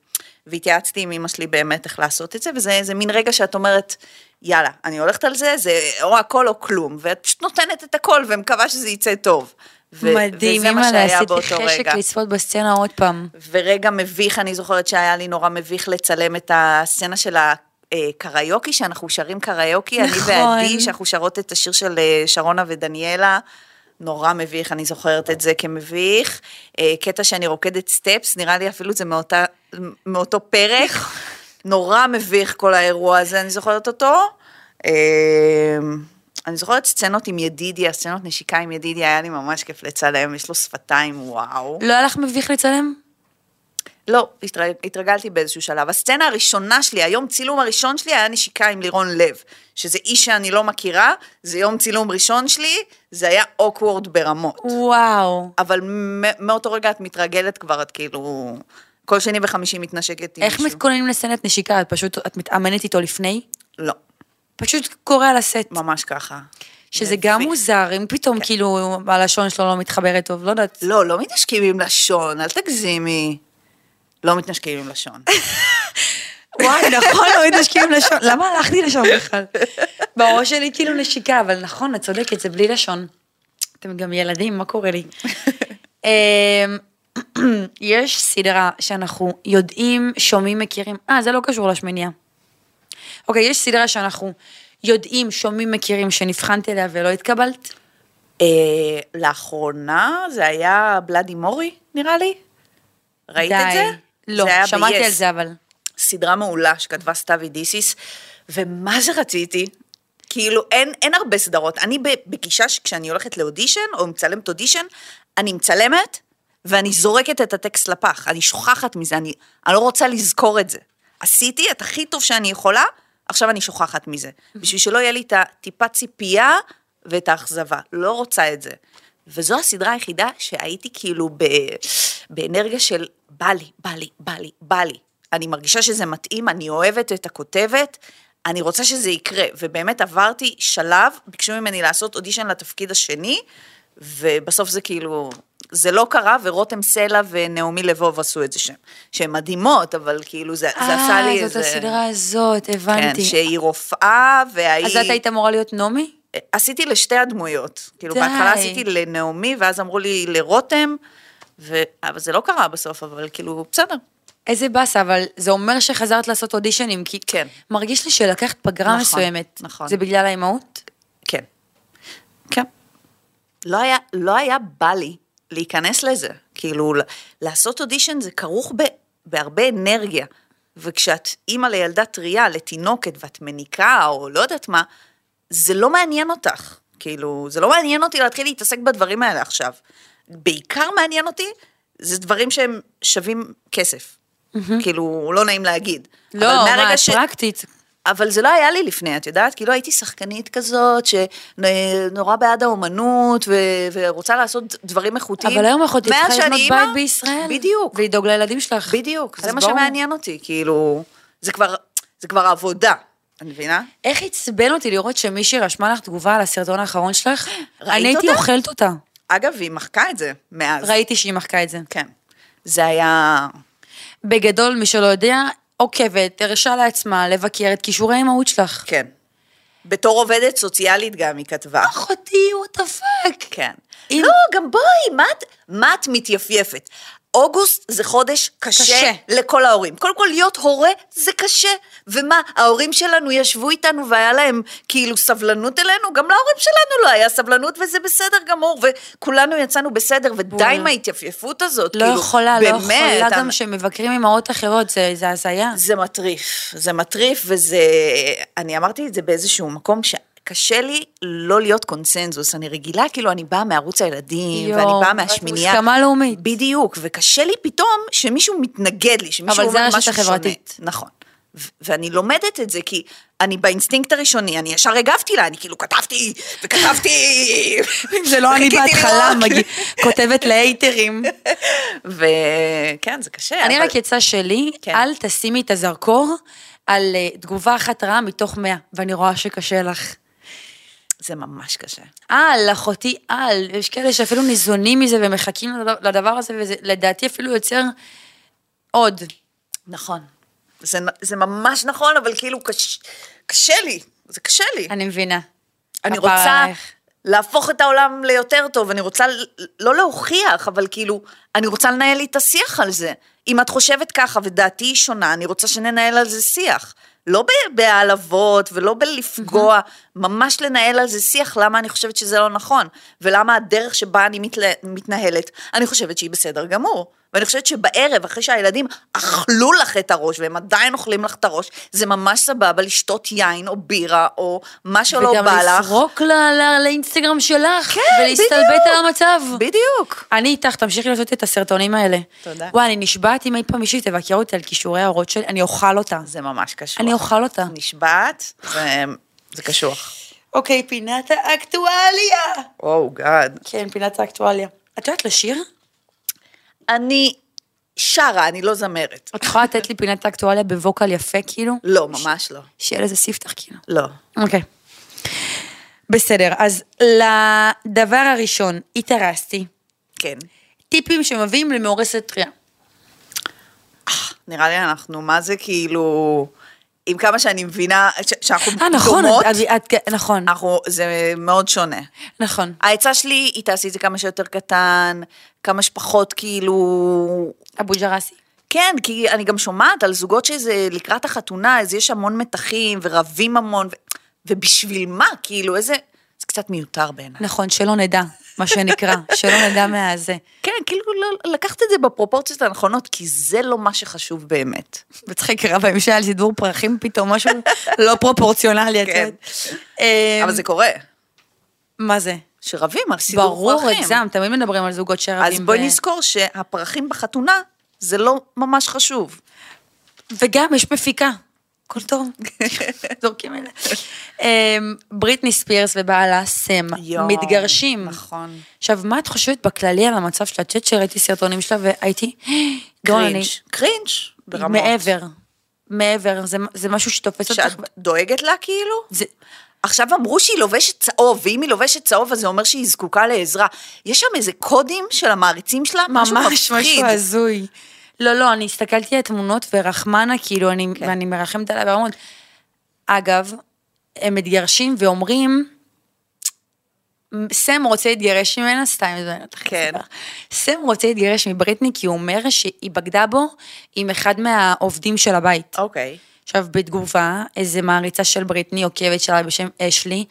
Speaker 3: והתייעצתי עם אמא שלי באמת איך לעשות את זה, וזה זה מין רגע שאת אומרת, יאללה, אני הולכת על זה, זה או הכל או כלום, ואת פשוט נותנת את הכל ומקווה שזה יצא טוב. ו-
Speaker 2: מדהים,
Speaker 3: וזה מה
Speaker 2: אימא,
Speaker 3: שהיה באותו
Speaker 2: חשק
Speaker 3: רגע.
Speaker 2: לצפות בסצנה עוד פעם.
Speaker 3: ורגע מביך, אני זוכרת שהיה לי נורא מביך לצלם את הסצנה של הקריוקי, שאנחנו שרים קריוקי, אני
Speaker 2: נכון.
Speaker 3: ועדי, שאנחנו שרות את השיר של אה, שרונה ודניאלה. נורא מביך, אני זוכרת את זה כמביך. אה, קטע שאני רוקדת סטפס, נראה לי אפילו זה מאותה, מאותו פרק. נורא מביך כל האירוע הזה, אני זוכרת אותו. אה, אני זוכרת סצנות עם ידידיה, סצנות נשיקה עם ידידיה, היה לי ממש כיף לצלם, יש לו שפתיים, וואו.
Speaker 2: לא היה לך מביך לצלם?
Speaker 3: לא, התרג... התרגלתי באיזשהו שלב. הסצנה הראשונה שלי, היום צילום הראשון שלי היה נשיקה עם לירון לב, שזה איש שאני לא מכירה, זה יום צילום ראשון שלי, זה היה אוקוורד ברמות.
Speaker 2: וואו.
Speaker 3: אבל מאותו רגע את מתרגלת כבר, את כאילו... כל שני וחמישי מתנשקת עם
Speaker 2: איך
Speaker 3: מישהו.
Speaker 2: מתכוננים לסצנת נשיקה? את פשוט, את מתאמנת איתו לפני?
Speaker 3: לא,
Speaker 2: פשוט קורה על הסט.
Speaker 3: ממש ככה.
Speaker 2: שזה גם. מוזר, אם פתאום כאילו הלשון שלו לא מתחברת טוב, לא יודעת.
Speaker 3: לא, לא מתנשקים עם לשון, אל תגזימי. לא מתנשקים עם לשון. <laughs>
Speaker 2: וואי, נכון, לא מתנשקים לשון. למה הלכתי לשם בכלל? בראש שלי כאילו נשיקה, אבל נכון, את צודקת, זה בלי לשון. אתם גם ילדים, מה קורה לי? <laughs> <clears throat> יש סדרה שאנחנו יודעים, שומעים, מכירים, אה, זה לא קשור לשמיניה. אוקיי, יש סדרה שאנחנו יודעים, שומעים, מכירים, שנבחנת אליה ולא התקבלת?
Speaker 3: אה, לאחרונה זה היה בלאדי מורי, נראה לי. ראית את זה?
Speaker 2: לא,
Speaker 3: זה
Speaker 2: שמעתי
Speaker 3: ב-yes.
Speaker 2: על זה, אבל...
Speaker 3: סדרה מעולה שכתבה סתיוי דיסיס, ומה זה רציתי? כאילו, אין, אין הרבה סדרות. אני בגישה שכשאני הולכת לאודישן, או מצלמת אודישן, אני מצלמת, ואני זורקת את הטקסט לפח. אני שוכחת מזה, אני, אני לא רוצה לזכור את זה. עשיתי את הכי טוב שאני יכולה, עכשיו אני שוכחת מזה. בשביל שלא יהיה לי את הטיפה ציפייה ואת האכזבה. לא רוצה את זה. וזו הסדרה היחידה שהייתי כאילו ב, באנרגיה של בא לי, בא לי, בא לי, בא לי. אני מרגישה שזה מתאים, אני אוהבת את הכותבת, אני רוצה שזה יקרה. ובאמת עברתי שלב, ביקשו ממני לעשות אודישן לתפקיד השני, ובסוף זה כאילו, זה לא קרה, ורותם סלע ונעמי לבוב עשו את זה שם. שהן מדהימות, אבל כאילו זה, זה עשה לי
Speaker 2: אה,
Speaker 3: איזה...
Speaker 2: זאת הסדרה הזאת, הבנתי.
Speaker 3: כן, שהיא רופאה, והיא...
Speaker 2: אז את היית אמורה להיות נעמי?
Speaker 3: עשיתי לשתי הדמויות. כאילו,
Speaker 2: די.
Speaker 3: בהתחלה עשיתי לנעמי, ואז אמרו לי לרותם, ו... אבל זה לא קרה בסוף, אבל כאילו, בסדר.
Speaker 2: איזה באסה, אבל זה אומר שחזרת לעשות אודישנים, כי
Speaker 3: כן.
Speaker 2: מרגיש לי שלקחת פגרה
Speaker 3: נכון,
Speaker 2: מסוימת.
Speaker 3: נכון.
Speaker 2: זה בגלל האימהות?
Speaker 3: כן. כן. לא היה, לא היה בא לי להיכנס לזה. כאילו, לעשות אודישן זה כרוך ב, בהרבה אנרגיה. וכשאת אימא לילדה טריה, לתינוקת, ואת מניקה, או לא יודעת מה, זה לא מעניין אותך. כאילו, זה לא מעניין אותי להתחיל להתעסק בדברים האלה עכשיו. בעיקר מעניין אותי, זה דברים שהם שווים כסף. כאילו, לא נעים להגיד.
Speaker 2: לא, מה,
Speaker 3: ש-
Speaker 2: פרקטית.
Speaker 3: אבל זה לא היה לי לפני, את יודעת? כאילו הייתי שחקנית כזאת, שנורא בעד האומנות, ו... ורוצה לעשות דברים איכותיים.
Speaker 2: אבל היום אחותי צריכה לבנות בית בישראל.
Speaker 3: בדיוק,
Speaker 2: ולדאוג לילדים שלך.
Speaker 3: בדיוק, זה מה
Speaker 2: ברור.
Speaker 3: שמעניין אותי, כאילו, זה כבר, זה כבר עבודה, את מבינה?
Speaker 2: איך עצבן אותי לראות שמישהי רשמה לך תגובה על הסרטון האחרון שלך? <gasps>
Speaker 3: ראית
Speaker 2: אני הייתי
Speaker 3: אותה?
Speaker 2: אוכלת אותה.
Speaker 3: אגב, היא מחקה את זה מאז.
Speaker 2: ראיתי שהיא מחקה את זה.
Speaker 3: כן. זה היה...
Speaker 2: בגדול, מי שלא יודע, עוקבת, הרשה לעצמה לבקר את כישורי האימהות שלך.
Speaker 3: כן. בתור עובדת סוציאלית גם היא כתבה.
Speaker 2: אחותי, what the fuck.
Speaker 3: כן.
Speaker 2: אם-
Speaker 3: לא, גם בואי, מה את, מה את מתייפייפת? אוגוסט זה חודש קשה,
Speaker 2: קשה.
Speaker 3: לכל ההורים. קודם כל, להיות הורה זה קשה. ומה, ההורים שלנו ישבו איתנו והיה להם כאילו סבלנות אלינו? גם להורים שלנו לא היה סבלנות וזה בסדר גמור, וכולנו יצאנו בסדר, ודי. עם ההתייפייפות הזאת.
Speaker 2: לא
Speaker 3: כאילו,
Speaker 2: יכולה, לא
Speaker 3: באמת,
Speaker 2: יכולה
Speaker 3: אני-
Speaker 2: גם שמבקרים אימהות אחרות, זה זה הזיה.
Speaker 3: זה מטריף, זה מטריף וזה, אני אמרתי את זה באיזשהו מקום שקשה לי לא להיות קונסנזוס, אני רגילה, כאילו אני באה מערוץ הילדים,
Speaker 2: יואו,
Speaker 3: ואני באה מהשמינייה.
Speaker 2: מוסכמה לאומית.
Speaker 3: בדיוק, וקשה לי פתאום שמישהו מתנגד לי, שמישהו
Speaker 2: אבל זה
Speaker 3: אומר
Speaker 2: הרשת
Speaker 3: משהו שונה.
Speaker 2: החברתית.
Speaker 3: נכון. ו- ואני לומדת את זה, כי אני באינסטינקט הראשוני, אני ישר הגבתי לה, אני כאילו כתבתי, וכתבתי,
Speaker 2: אם זה לא אני בהתחלה. מגיע- כותבת להייטרים.
Speaker 3: וכן, זה קשה.
Speaker 2: אני
Speaker 3: אבל-
Speaker 2: רק עצה שלי,
Speaker 3: כן.
Speaker 2: אל תשימי את הזרקור על אה, תגובה אחת רעה מתוך מאה, ואני רואה שקשה לך.
Speaker 3: זה ממש קשה.
Speaker 2: על, אחותי על, יש כאלה שאפילו ניזונים מזה ומחכים לדבר- הזה, וזה לדעתי אפילו יוצר עוד.
Speaker 3: נכון. זה, זה ממש נכון, אבל כאילו קש, קשה לי, זה קשה לי.
Speaker 2: אני מבינה.
Speaker 3: אני רוצה
Speaker 2: עלייך.
Speaker 3: להפוך את העולם ליותר טוב, אני רוצה לא להוכיח, אבל כאילו, אני רוצה לנהל לי את השיח על זה. אם את חושבת ככה ודעתי היא שונה, אני רוצה שננהל על זה שיח. לא בהעלבות ולא בלפגוע, ממש לנהל על זה שיח, למה אני חושבת שזה לא נכון, ולמה הדרך שבה אני מתלה, מתנהלת, אני חושבת שהיא בסדר גמור. ואני חושבת שבערב, אחרי שהילדים אכלו לך את הראש, והם עדיין אוכלים לך את הראש, זה ממש סבבה לשתות יין או בירה, או מה שלא
Speaker 2: וגם
Speaker 3: בא לך.
Speaker 2: לפרוק ל- ל- לאינסטגרם שלך,
Speaker 3: כן,
Speaker 2: ולהסתלבט
Speaker 3: בדיוק.
Speaker 2: על המצב.
Speaker 3: בדיוק.
Speaker 2: אני איתך, תמשיכי לעשות את הסרטונים האלה.
Speaker 3: תודה.
Speaker 2: וואי, אני נשבעת אם אי פעם מישהי תבקר אותי על כישורי ההורות שלי, אני אוכל אותה.
Speaker 3: זה ממש קשוח.
Speaker 2: אני אוכל אותה.
Speaker 3: נשבעת, וזה קשוח.
Speaker 2: אוקיי, פינת האקטואליה.
Speaker 3: או גאד.
Speaker 2: כן, פינת האקטואליה. את יודעת לשיר?
Speaker 3: אני שרה, אני לא זמרת.
Speaker 2: את יכולה לתת לי פינת האקטואליה בווקל יפה, כאילו?
Speaker 3: לא, ממש לא.
Speaker 2: שיהיה לזה ספתח, כאילו.
Speaker 3: לא.
Speaker 2: אוקיי. בסדר, אז לדבר הראשון, התארסתי.
Speaker 3: כן.
Speaker 2: טיפים שמביאים למאורסת טריה.
Speaker 3: נראה לי אנחנו, מה זה כאילו, עם כמה שאני מבינה, שאנחנו
Speaker 2: אה, נכון,
Speaker 3: דומות,
Speaker 2: את- את- את- נכון,
Speaker 3: אנחנו, זה מאוד שונה.
Speaker 2: נכון.
Speaker 3: העצה שלי היא תעשי את זה כמה שיותר קטן, כמה שפחות כאילו...
Speaker 2: אבו ג'רסי.
Speaker 3: כן, כי אני גם שומעת על זוגות שזה לקראת החתונה, אז יש המון מתחים ורבים המון, ו... ובשביל מה? כאילו, איזה... זה קצת מיותר בעיניי.
Speaker 2: נכון, שלא נדע, מה שנקרא, <laughs> שלא נדע מהזה.
Speaker 3: כן, כאילו לא, לקחת את זה בפרופורציות הנכונות, כי זה לא מה שחשוב באמת.
Speaker 2: רבה עם שעל סידור פרחים פתאום, משהו לא פרופורציונלי, את
Speaker 3: כן.
Speaker 2: יודעת. אמ,
Speaker 3: אבל זה קורה,
Speaker 2: מה זה?
Speaker 3: שרבים על סידור
Speaker 2: ברור,
Speaker 3: פרחים.
Speaker 2: הגזם, תמיד מדברים על זוגות שרבים.
Speaker 3: אז בואי
Speaker 2: ו-
Speaker 3: נזכור שהפרחים בחתונה, זה לא ממש חשוב.
Speaker 2: וגם יש מפיקה. הכל טוב, <laughs> זורקים אלה. אמ, בריטני ספירס ובעלה סם מתגרשים.
Speaker 3: נכון.
Speaker 2: עכשיו, מה את חושבת בכללי על המצב? את יודעת שראיתי סרטונים שלה והייתי. <gasps>
Speaker 3: קרינג', קרינג' ברמות.
Speaker 2: מעבר, מעבר, זה- זה משהו שתופס אותך.
Speaker 3: שאת דואגת לה כאילו?
Speaker 2: זה-
Speaker 3: עכשיו אמרו שהיא לובשת צהוב, ואם היא לובשת צהוב אז זה אומר שהיא זקוקה לעזרה. יש שם איזה קודים של המעריצים שלה? משהו
Speaker 2: ממש. משהו הזוי. לא, לא, אני הסתכלתי על תמונות ורחמנה, כאילו, אני,
Speaker 3: כן.
Speaker 2: ואני מרחמת עליה ברמות. אגב, הם מתגרשים ואומרים, סם רוצה להתגרש ממנה, סתם, זה אני
Speaker 3: כן.
Speaker 2: סם רוצה להתגרש מבריטני כי הוא אומר שהיא בגדה בו עם אחד מהעובדים של הבית.
Speaker 3: אוקיי.
Speaker 2: עכשיו, בתגובה, איזה מעריצה של בריטני, עוקבת שלה בשם אשלי,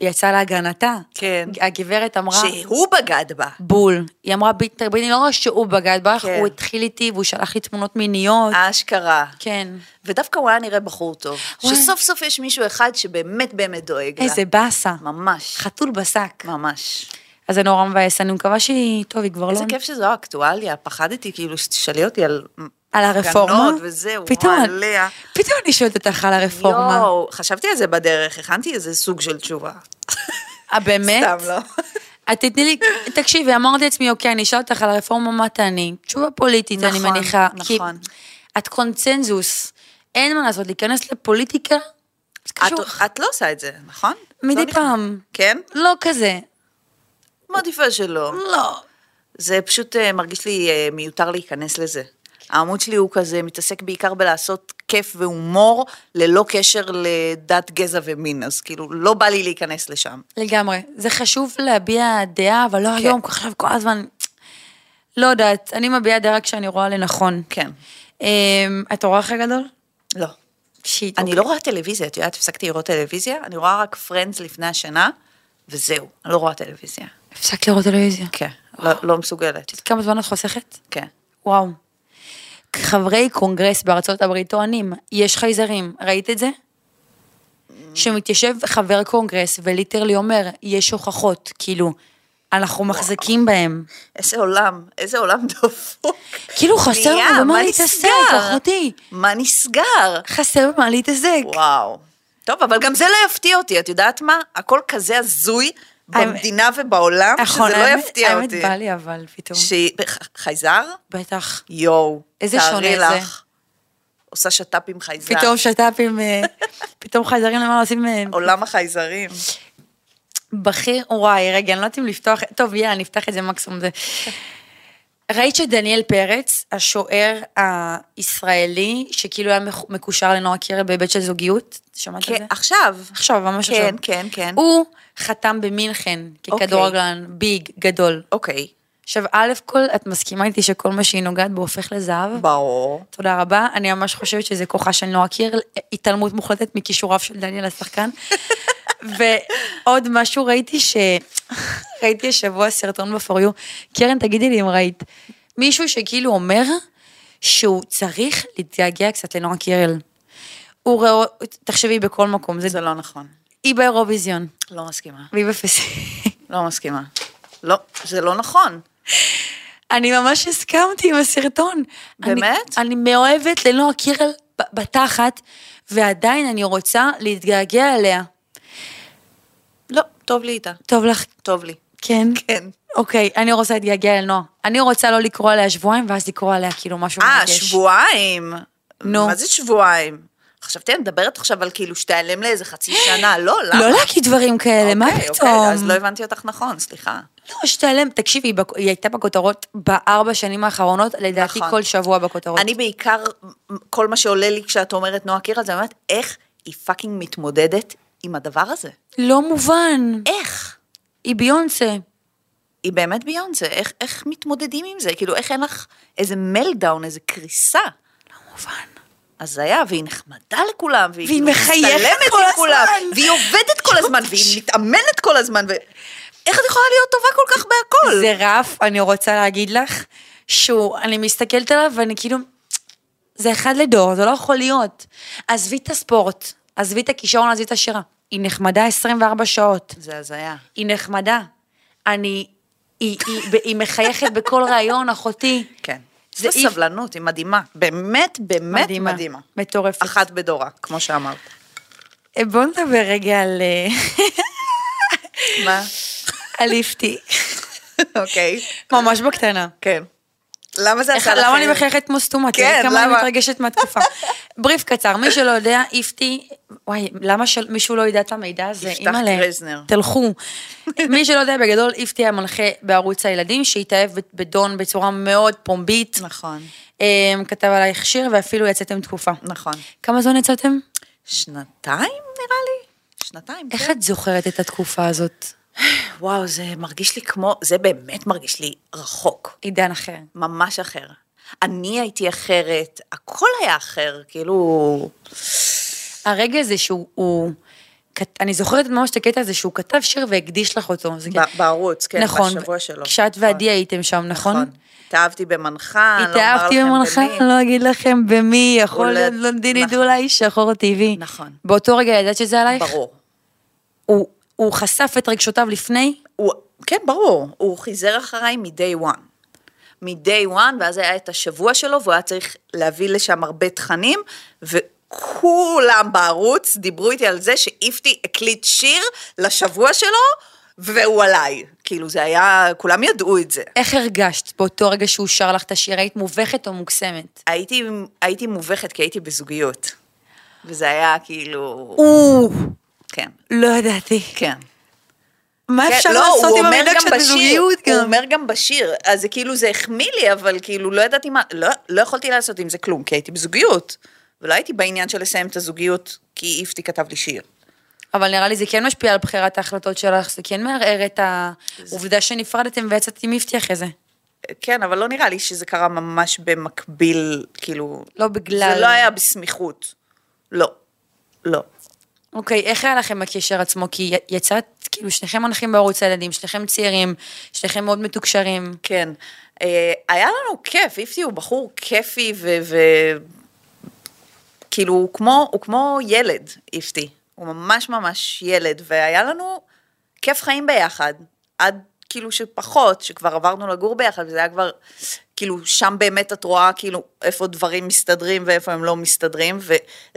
Speaker 2: יצאה להגנתה.
Speaker 3: כן.
Speaker 2: הגברת אמרה...
Speaker 3: שהוא בגד בה.
Speaker 2: בול. היא אמרה, "ביט- בריטני לא רק שהוא בגד בך,
Speaker 3: כן.
Speaker 2: הוא התחיל איתי והוא שלח לי תמונות מיניות.
Speaker 3: אשכרה.
Speaker 2: כן.
Speaker 3: ודווקא הוא היה נראה בחור טוב.
Speaker 2: וואי.
Speaker 3: שסוף סוף יש מישהו אחד שבאמת באמת דואג לה.
Speaker 2: איזה באסה.
Speaker 3: ממש.
Speaker 2: חתול בשק.
Speaker 3: ממש.
Speaker 2: אז זה נורא מבאס, אני מקווה שהיא, טוב, היא כבר לא...
Speaker 3: איזה כיף שזו אקטואליה, פחדתי כאילו שתשאלי אותי על...
Speaker 2: על הרפורמה?
Speaker 3: וזהו,
Speaker 2: פתאום, אני-
Speaker 3: עליה.
Speaker 2: פתאום אני שואלת אותך על הרפורמה.
Speaker 3: יואו, חשבתי על זה בדרך, הכנתי איזה סוג של תשובה.
Speaker 2: אה, באמת?
Speaker 3: סתם לא.
Speaker 2: את תתני לי, תקשיבי, אמרתי לעצמי, אוקיי, אני אשאל אותך על הרפורמה, מה תעני? תשובה פוליטית, אני
Speaker 3: נכון,
Speaker 2: מניחה. כי
Speaker 3: נכון.
Speaker 2: את קונצנזוס, אין מה לעשות, להיכנס לפוליטיקה, זה
Speaker 3: את,
Speaker 2: קשוח.
Speaker 3: את לא עושה את זה, נכון?
Speaker 2: מדי
Speaker 3: לא
Speaker 2: פעם.
Speaker 3: כן?
Speaker 2: לא כזה.
Speaker 3: מעדיפה שלא.
Speaker 2: לא.
Speaker 3: זה פשוט אה, מרגיש לי אה, מיותר להיכנס לזה. העמוד שלי הוא כזה, מתעסק בעיקר בלעשות כיף והומור, ללא קשר לדת, גזע ומין, אז כאילו, לא בא לי להיכנס לשם.
Speaker 2: לגמרי. זה חשוב להביע דעה, אבל לא
Speaker 3: כן.
Speaker 2: היום, עכשיו כל הזמן... לא יודעת, אני מביעה דעה רק כשאני רואה לנכון.
Speaker 3: כן.
Speaker 2: אמ, את רואה אחרי גדול?
Speaker 3: לא.
Speaker 2: shit.
Speaker 3: אני
Speaker 2: אוקיי.
Speaker 3: לא רואה טלוויזיה, את יודעת, הפסקתי לראות טלוויזיה, אני רואה רק פרנדס לפני השינה, וזהו, אני לא רואה טלוויזיה.
Speaker 2: הפסקת לראות טלוויזיה.
Speaker 3: כן, לא, לא מסוגלת.
Speaker 2: כמה זמן את חוסכת?
Speaker 3: כן.
Speaker 2: וואו. חברי קונגרס בארצות הברית טוענים, יש חייזרים, ראית את זה? שמתיישב חבר קונגרס ו literally אומר, יש הוכחות, כאילו, אנחנו מחזיקים בהם.
Speaker 3: איזה עולם, איזה עולם דפוק.
Speaker 2: כאילו, חסר במה
Speaker 3: מה
Speaker 2: להתעסק? אחותי.
Speaker 3: מה נסגר?
Speaker 2: חסר במה להתעסק.
Speaker 3: וואו. טוב, אבל גם זה לא יפתיע אותי, את יודעת מה? הכל כזה הזוי במדינה ובעולם, שזה לא
Speaker 2: נכון, האמת-
Speaker 3: יפתיע
Speaker 2: האמת
Speaker 3: אותי.
Speaker 2: בא לי אבל פתאום.
Speaker 3: ש... חייזר?
Speaker 2: בטח.
Speaker 3: יואו. תארי. לך. עושה שת"פ עם חייזר.
Speaker 2: פתאום שת"פים, אה, פתאום חייזרים למעלה עושים... אה,
Speaker 3: עולם החייזרים.
Speaker 2: בכיר, וואי, רגע, אני לא יודעת אם לפתוח, טוב, יאללה, נפתח את זה מקסימום. זה. ראית שדניאל פרץ, השוער הישראלי, שכאילו היה מקושר לנועה קירל בהיבט של זוגיות, שמעת על
Speaker 3: כן,
Speaker 2: זה?
Speaker 3: עכשיו.
Speaker 2: עכשיו, ממש
Speaker 3: כן,
Speaker 2: עכשיו.
Speaker 3: כן, כן.
Speaker 2: הוא חתם במינכן ככדורגלן ביג, גדול.
Speaker 3: אוקיי,
Speaker 2: עכשיו, א' כל, את מסכימה איתי שכל מה שהיא נוגעת בו הופך לזהב?
Speaker 3: ברור.
Speaker 2: תודה רבה. אני ממש חושבת שזה כוחה של נועה קירל, התעלמות מוחלטת מכישוריו של דניאל השחקן. <laughs> ועוד משהו ראיתי ש... ראיתי השבוע סרטון בפוריו. קרן, תגידי לי אם ראית. מישהו שכאילו אומר שהוא צריך להתגעגע קצת לנועה קירל. הוא רואה, תחשבי בכל מקום, זה,
Speaker 3: זה לא נכון.
Speaker 2: היא באירוויזיון,
Speaker 3: לא מסכימה.
Speaker 2: והיא בפסי.
Speaker 3: לא מסכימה. לא, זה לא נכון.
Speaker 2: אני ממש הסכמתי עם הסרטון.
Speaker 3: באמת?
Speaker 2: אני, אני מאוהבת לנועה קירל בתחת, ועדיין אני רוצה להתגעגע אליה.
Speaker 3: טוב לי איתה.
Speaker 2: טוב לך,
Speaker 3: טוב לי.
Speaker 2: כן?
Speaker 3: כן.
Speaker 2: אוקיי, אני רוצה להתגעגע אל נועה. אני רוצה לא לקרוא עליה שבועיים, ואז לקרוא עליה כאילו משהו
Speaker 3: אה,
Speaker 2: מרגש.
Speaker 3: שבועיים.
Speaker 2: נו.
Speaker 3: מה זה שבועיים? חשבתי, אני מדברת עכשיו על כאילו שתיעלם לאיזה חצי שנה, לא, למה?
Speaker 2: לא להגיד דברים כאלה, מה
Speaker 3: אוקיי,
Speaker 2: פתאום?
Speaker 3: אוקיי, אז לא הבנתי אותך נכון, סליחה.
Speaker 2: לא, שתיעלם, תקשיבי, היא הייתה בכותרות בארבע שנים האחרונות, לדעתי
Speaker 3: נכון.
Speaker 2: כל שבוע בכותרות.
Speaker 3: אני בעיקר, כל מה שעולה לי כשאת אומרת נועה קירל, זה באמת איך היא fucking מתמודדת עם הדבר הזה.
Speaker 2: לא מובן.
Speaker 3: איך?
Speaker 2: היא ביונסה.
Speaker 3: היא באמת ביונסה, איך, איך מתמודדים עם זה? כאילו, איך אין לך איזה meltdown, איזה קריסה?
Speaker 2: לא מובן.
Speaker 3: הזיה, והיא נחמדה לכולם, והיא,
Speaker 2: והיא
Speaker 3: כאילו
Speaker 2: מחייכת כל
Speaker 3: עם כולם,
Speaker 2: הזמן.
Speaker 3: והיא עובדת כל הזמן, והיא מתאמנת כל הזמן, ו... איך את יכולה להיות טובה כל כך בהכל?
Speaker 2: זה רף, אני רוצה להגיד לך, שהוא, אני מסתכלת עליו ואני כאילו, זה אחד לדור, זה לא יכול להיות. עזבי את הספורט, עזבי את הכישרון, עזבי את השירה. היא נחמדה 24 שעות.
Speaker 3: זה הזיה.
Speaker 2: היא נחמדה. אני, היא, היא, היא מחייכת בכל ראיון, אחותי.
Speaker 3: כן.
Speaker 2: זה
Speaker 3: זה
Speaker 2: אי-
Speaker 3: סבלנות, היא מדהימה. באמת, באמת מדהימה. מדהימה.
Speaker 2: מטורפת.
Speaker 3: אחת בדורה, כמו שאמרת.
Speaker 2: אה, בואו נדבר רגע על, אה,
Speaker 3: מה?
Speaker 2: על איפתי.
Speaker 3: אוקיי.
Speaker 2: ממש בקטנה.
Speaker 3: כן. למה זה
Speaker 2: איך-
Speaker 3: עשה לך...
Speaker 2: למה אני מחייכת כמו סתומה?
Speaker 3: כן,
Speaker 2: כמה אני
Speaker 3: למה?
Speaker 2: מתרגשת מהתקופה. <laughs> בריף קצר, מי שלא יודע, איפתי, וואי, למה שמישהו לא ידע את המידע הזה?
Speaker 3: יפתח קרזנר.
Speaker 2: תלכו. מי שלא יודע, בגדול, איפתי היה מנחה בערוץ הילדים, שהתאהב בדון בצורה מאוד פומבית.
Speaker 3: נכון,
Speaker 2: אמ, כתב עלייך שיר, ואפילו יצאתם תקופה.
Speaker 3: נכון.
Speaker 2: כמה זמן יצאתם?
Speaker 3: שנתיים נראה לי? שנתיים,
Speaker 2: איך
Speaker 3: כן.
Speaker 2: את זוכרת את התקופה הזאת?
Speaker 3: וואו, זה מרגיש לי כמו... זה באמת מרגיש לי רחוק.
Speaker 2: עידן אחר.
Speaker 3: ממש אחר. אני הייתי אחרת, הכל היה אחר, כאילו...
Speaker 2: הרגע הזה שהוא, הוא, אני זוכרת ממש את הקטע הזה שהוא כתב שיר והקדיש לך אותו.
Speaker 3: בערוץ, כן,
Speaker 2: נכון,
Speaker 3: בשבוע שלו.
Speaker 2: כשאת
Speaker 3: נכון.
Speaker 2: ועדי הייתם שם, נכון?
Speaker 3: התאהבתי במנחה, לא אומר
Speaker 2: התאהבתי
Speaker 3: לכם
Speaker 2: במנחה,
Speaker 3: במי.
Speaker 2: אני לא אגיד לכם במי, יכול
Speaker 3: אולי-
Speaker 2: להיות בלונדיני
Speaker 3: נכון.
Speaker 2: דולאי, שחור טבעי.
Speaker 3: נכון.
Speaker 2: באותו רגע ידעת שזה עלייך?
Speaker 3: ברור.
Speaker 2: הוא, הוא חשף את רגשותיו לפני?
Speaker 3: הוא, כן, ברור, הוא חיזר אחריי מ-day one. מ-day one, ואז היה את השבוע שלו, והוא היה צריך להביא לשם הרבה תכנים, וכולם בערוץ דיברו איתי על זה שאיפתי הקליט שיר לשבוע שלו, והוא עליי. כאילו, זה היה, כולם ידעו את זה.
Speaker 2: איך הרגשת באותו רגע שהוא שר לך את השיר? היית מובכת או מוקסמת?
Speaker 3: הייתי, הייתי מובכת כי הייתי בזוגיות. וזה היה כאילו,
Speaker 2: או,
Speaker 3: כן,
Speaker 2: לא ידעתי.
Speaker 3: כן.
Speaker 2: מה
Speaker 3: כן,
Speaker 2: אפשר
Speaker 3: לא,
Speaker 2: לעשות עם
Speaker 3: גם
Speaker 2: כשאת
Speaker 3: בשיר,
Speaker 2: בזוגיות
Speaker 3: הוא
Speaker 2: גם?
Speaker 3: אומר גם בשיר, אז זה כאילו זה החמיא לי, אבל כאילו לא ידעתי מה, לא, לא יכולתי לעשות עם זה כלום, כי הייתי בזוגיות, ולא הייתי בעניין של לסיים את הזוגיות, כי איפתי כתב לי שיר.
Speaker 2: אבל נראה לי זה כן משפיע על בחירת ההחלטות שלך, זה כן מערער את העובדה שנפרדתם ויצאת עם איפתי אחרי זה.
Speaker 3: כן, אבל לא נראה לי שזה קרה ממש במקביל, כאילו...
Speaker 2: לא בגלל-
Speaker 3: זה לא היה בסמיכות. לא. לא.
Speaker 2: אוקיי, איך היה לכם הקשר עצמו? כי יצאת, כאילו, שניכם מנחים בערוץ הילדים, שניכם צעירים, שניכם מאוד מתוקשרים.
Speaker 3: כן. אה, היה לנו כיף, איפתי הוא בחור כיפי ו... ו... כאילו, הוא כמו, הוא כמו ילד, איפתי. הוא ממש ממש ילד, והיה לנו כיף חיים ביחד. עד כאילו שפחות, שכבר עברנו לגור ביחד, וזה היה כבר, כאילו, שם באמת את רואה כאילו איפה דברים מסתדרים ואיפה הם לא מסתדרים,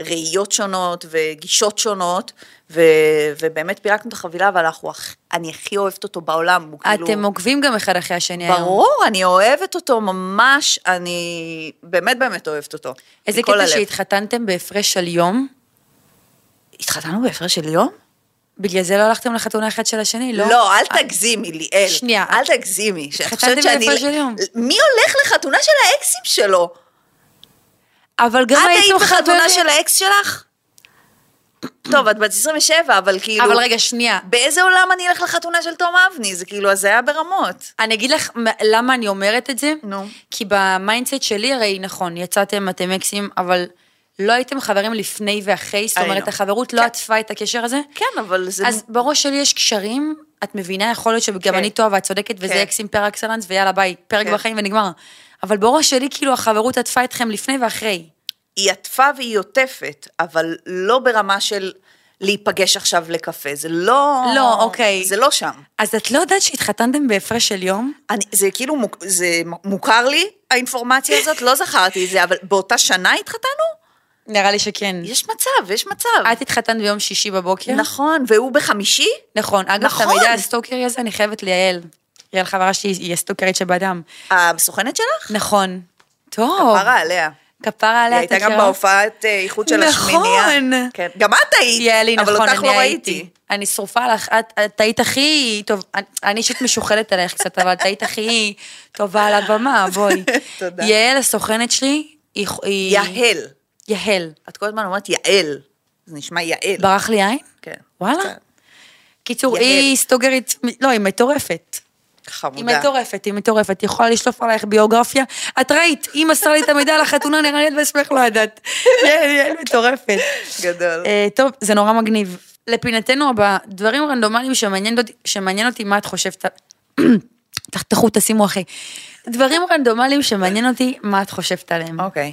Speaker 3: וראיות שונות וגישות שונות, ו... ובאמת פירקנו את החבילה, אבל אנחנו, אני הכי אוהבת אותו בעולם. הוא כאילו...
Speaker 2: אתם עוקבים גם אחד אחרי השני היום.
Speaker 3: ברור, אני אוהבת אותו ממש, אני באמת באמת אוהבת אותו.
Speaker 2: איזה קטע
Speaker 3: הלב.
Speaker 2: שהתחתנתם בהפרש של יום?
Speaker 3: התחתנו בהפרש של יום?
Speaker 2: בגלל זה לא הלכתם לחתונה אחד של השני, לא?
Speaker 3: לא, אל תגזימי, ליאל.
Speaker 2: שנייה.
Speaker 3: אל תגזימי.
Speaker 2: התחתנתם. בהפרש של יום.
Speaker 3: מי הולך לחתונה של האקסים שלו?
Speaker 2: אבל גם
Speaker 3: את
Speaker 2: הייתם
Speaker 3: היית בחתונה. של האקס שלך? טוב, את בת 27, אבל כאילו...
Speaker 2: אבל רגע, שנייה.
Speaker 3: באיזה עולם אני אלך לחתונה של תום אבני? זה כאילו הזיה ברמות.
Speaker 2: אני אגיד לך למה אני אומרת את זה.
Speaker 3: נו.
Speaker 2: כי ב mindset שלי, הרי נכון, יצאתם, אתם אקסים, אבל לא הייתם חברים לפני ואחרי, זאת אומרת. החברות לא
Speaker 3: כן.
Speaker 2: עטפה את הקשר הזה.
Speaker 3: כן, אבל זה...
Speaker 2: אז בראש שלי יש קשרים, את מבינה, יכול להיות שגם
Speaker 3: כן.
Speaker 2: אני טועה ואת צודקת, וזה
Speaker 3: כן.
Speaker 2: אקסים פר אקסלנס, ויאללה ביי, פרק
Speaker 3: כן.
Speaker 2: בחיים ונגמר. אבל בראש שלי, כאילו, החברות עטפה אתכם לפני ואחרי.
Speaker 3: היא עטפה והיא עוטפת, אבל לא ברמה של להיפגש עכשיו לקפה. זה לא...
Speaker 2: לא, אוקיי.
Speaker 3: זה לא שם.
Speaker 2: אז את לא יודעת שהתחתנתם בהפרש של יום?
Speaker 3: אני, זה כאילו, מוק- זה מוכר לי, האינפורמציה הזאת, לא זכרתי את זה, אבל באותה שנה התחתנו?
Speaker 2: נראה לי שכן.
Speaker 3: יש מצב, יש מצב.
Speaker 2: את התחתנת ביום שישי בבוקר?
Speaker 3: נכון, והוא בחמישי?
Speaker 2: נכון. אגב, את
Speaker 3: נכון.
Speaker 2: המידע הסטוקרי הזה אני חייבת ליעל. יעל חברה שלי היא הסטוקרית שבאדם.
Speaker 3: הסוכנת שלך?
Speaker 2: נכון. טוב.
Speaker 3: פרה עליה.
Speaker 2: כפרה
Speaker 3: היא
Speaker 2: עליה,
Speaker 3: הייתה
Speaker 2: את
Speaker 3: גם? בהופעת אה, איחוד של
Speaker 2: נכון.
Speaker 3: השמינייה. כן. גם את היית,
Speaker 2: יעלי,
Speaker 3: אבל
Speaker 2: נכון,
Speaker 3: אותך לא. ראיתי.
Speaker 2: אני שרופה לך, את, את היית הכי, טוב, אני- אישית משוחדת עלייך קצת, אבל את היית הכי טובה על הבמה, בואי. <laughs>
Speaker 3: תודה.
Speaker 2: יעל, הסוכנת שלי, היא... היא-
Speaker 3: יהל.
Speaker 2: יהל.
Speaker 3: את כל הזמן אומרת יעל. זה נשמע יעל.
Speaker 2: ברח לי עין?
Speaker 3: כן.
Speaker 2: וואלה.
Speaker 3: קצת.
Speaker 2: קיצור. היא סטוגרית, לא, היא מטורפת. היא
Speaker 3: חמודה.
Speaker 2: מטורפת, היא מטורפת, היא יכולה לשלוף עלייך ביוגרפיה. את ראית, היא מסרה לי את המידע על החתונה, נראה לי את בעצמך לא ידעת. יעל, מטורפת.
Speaker 3: גדול.
Speaker 2: אה, טוב, זה נורא מגניב. לפינתנו הבאה, דברים רנדומליים שמעניין אותי, שמעניין אותי מה את חושבת. <clears throat> תחתכו, תשימו אחי. דברים רנדומליים שמעניין אותי מה את חושבת עליהם.
Speaker 3: אוקיי.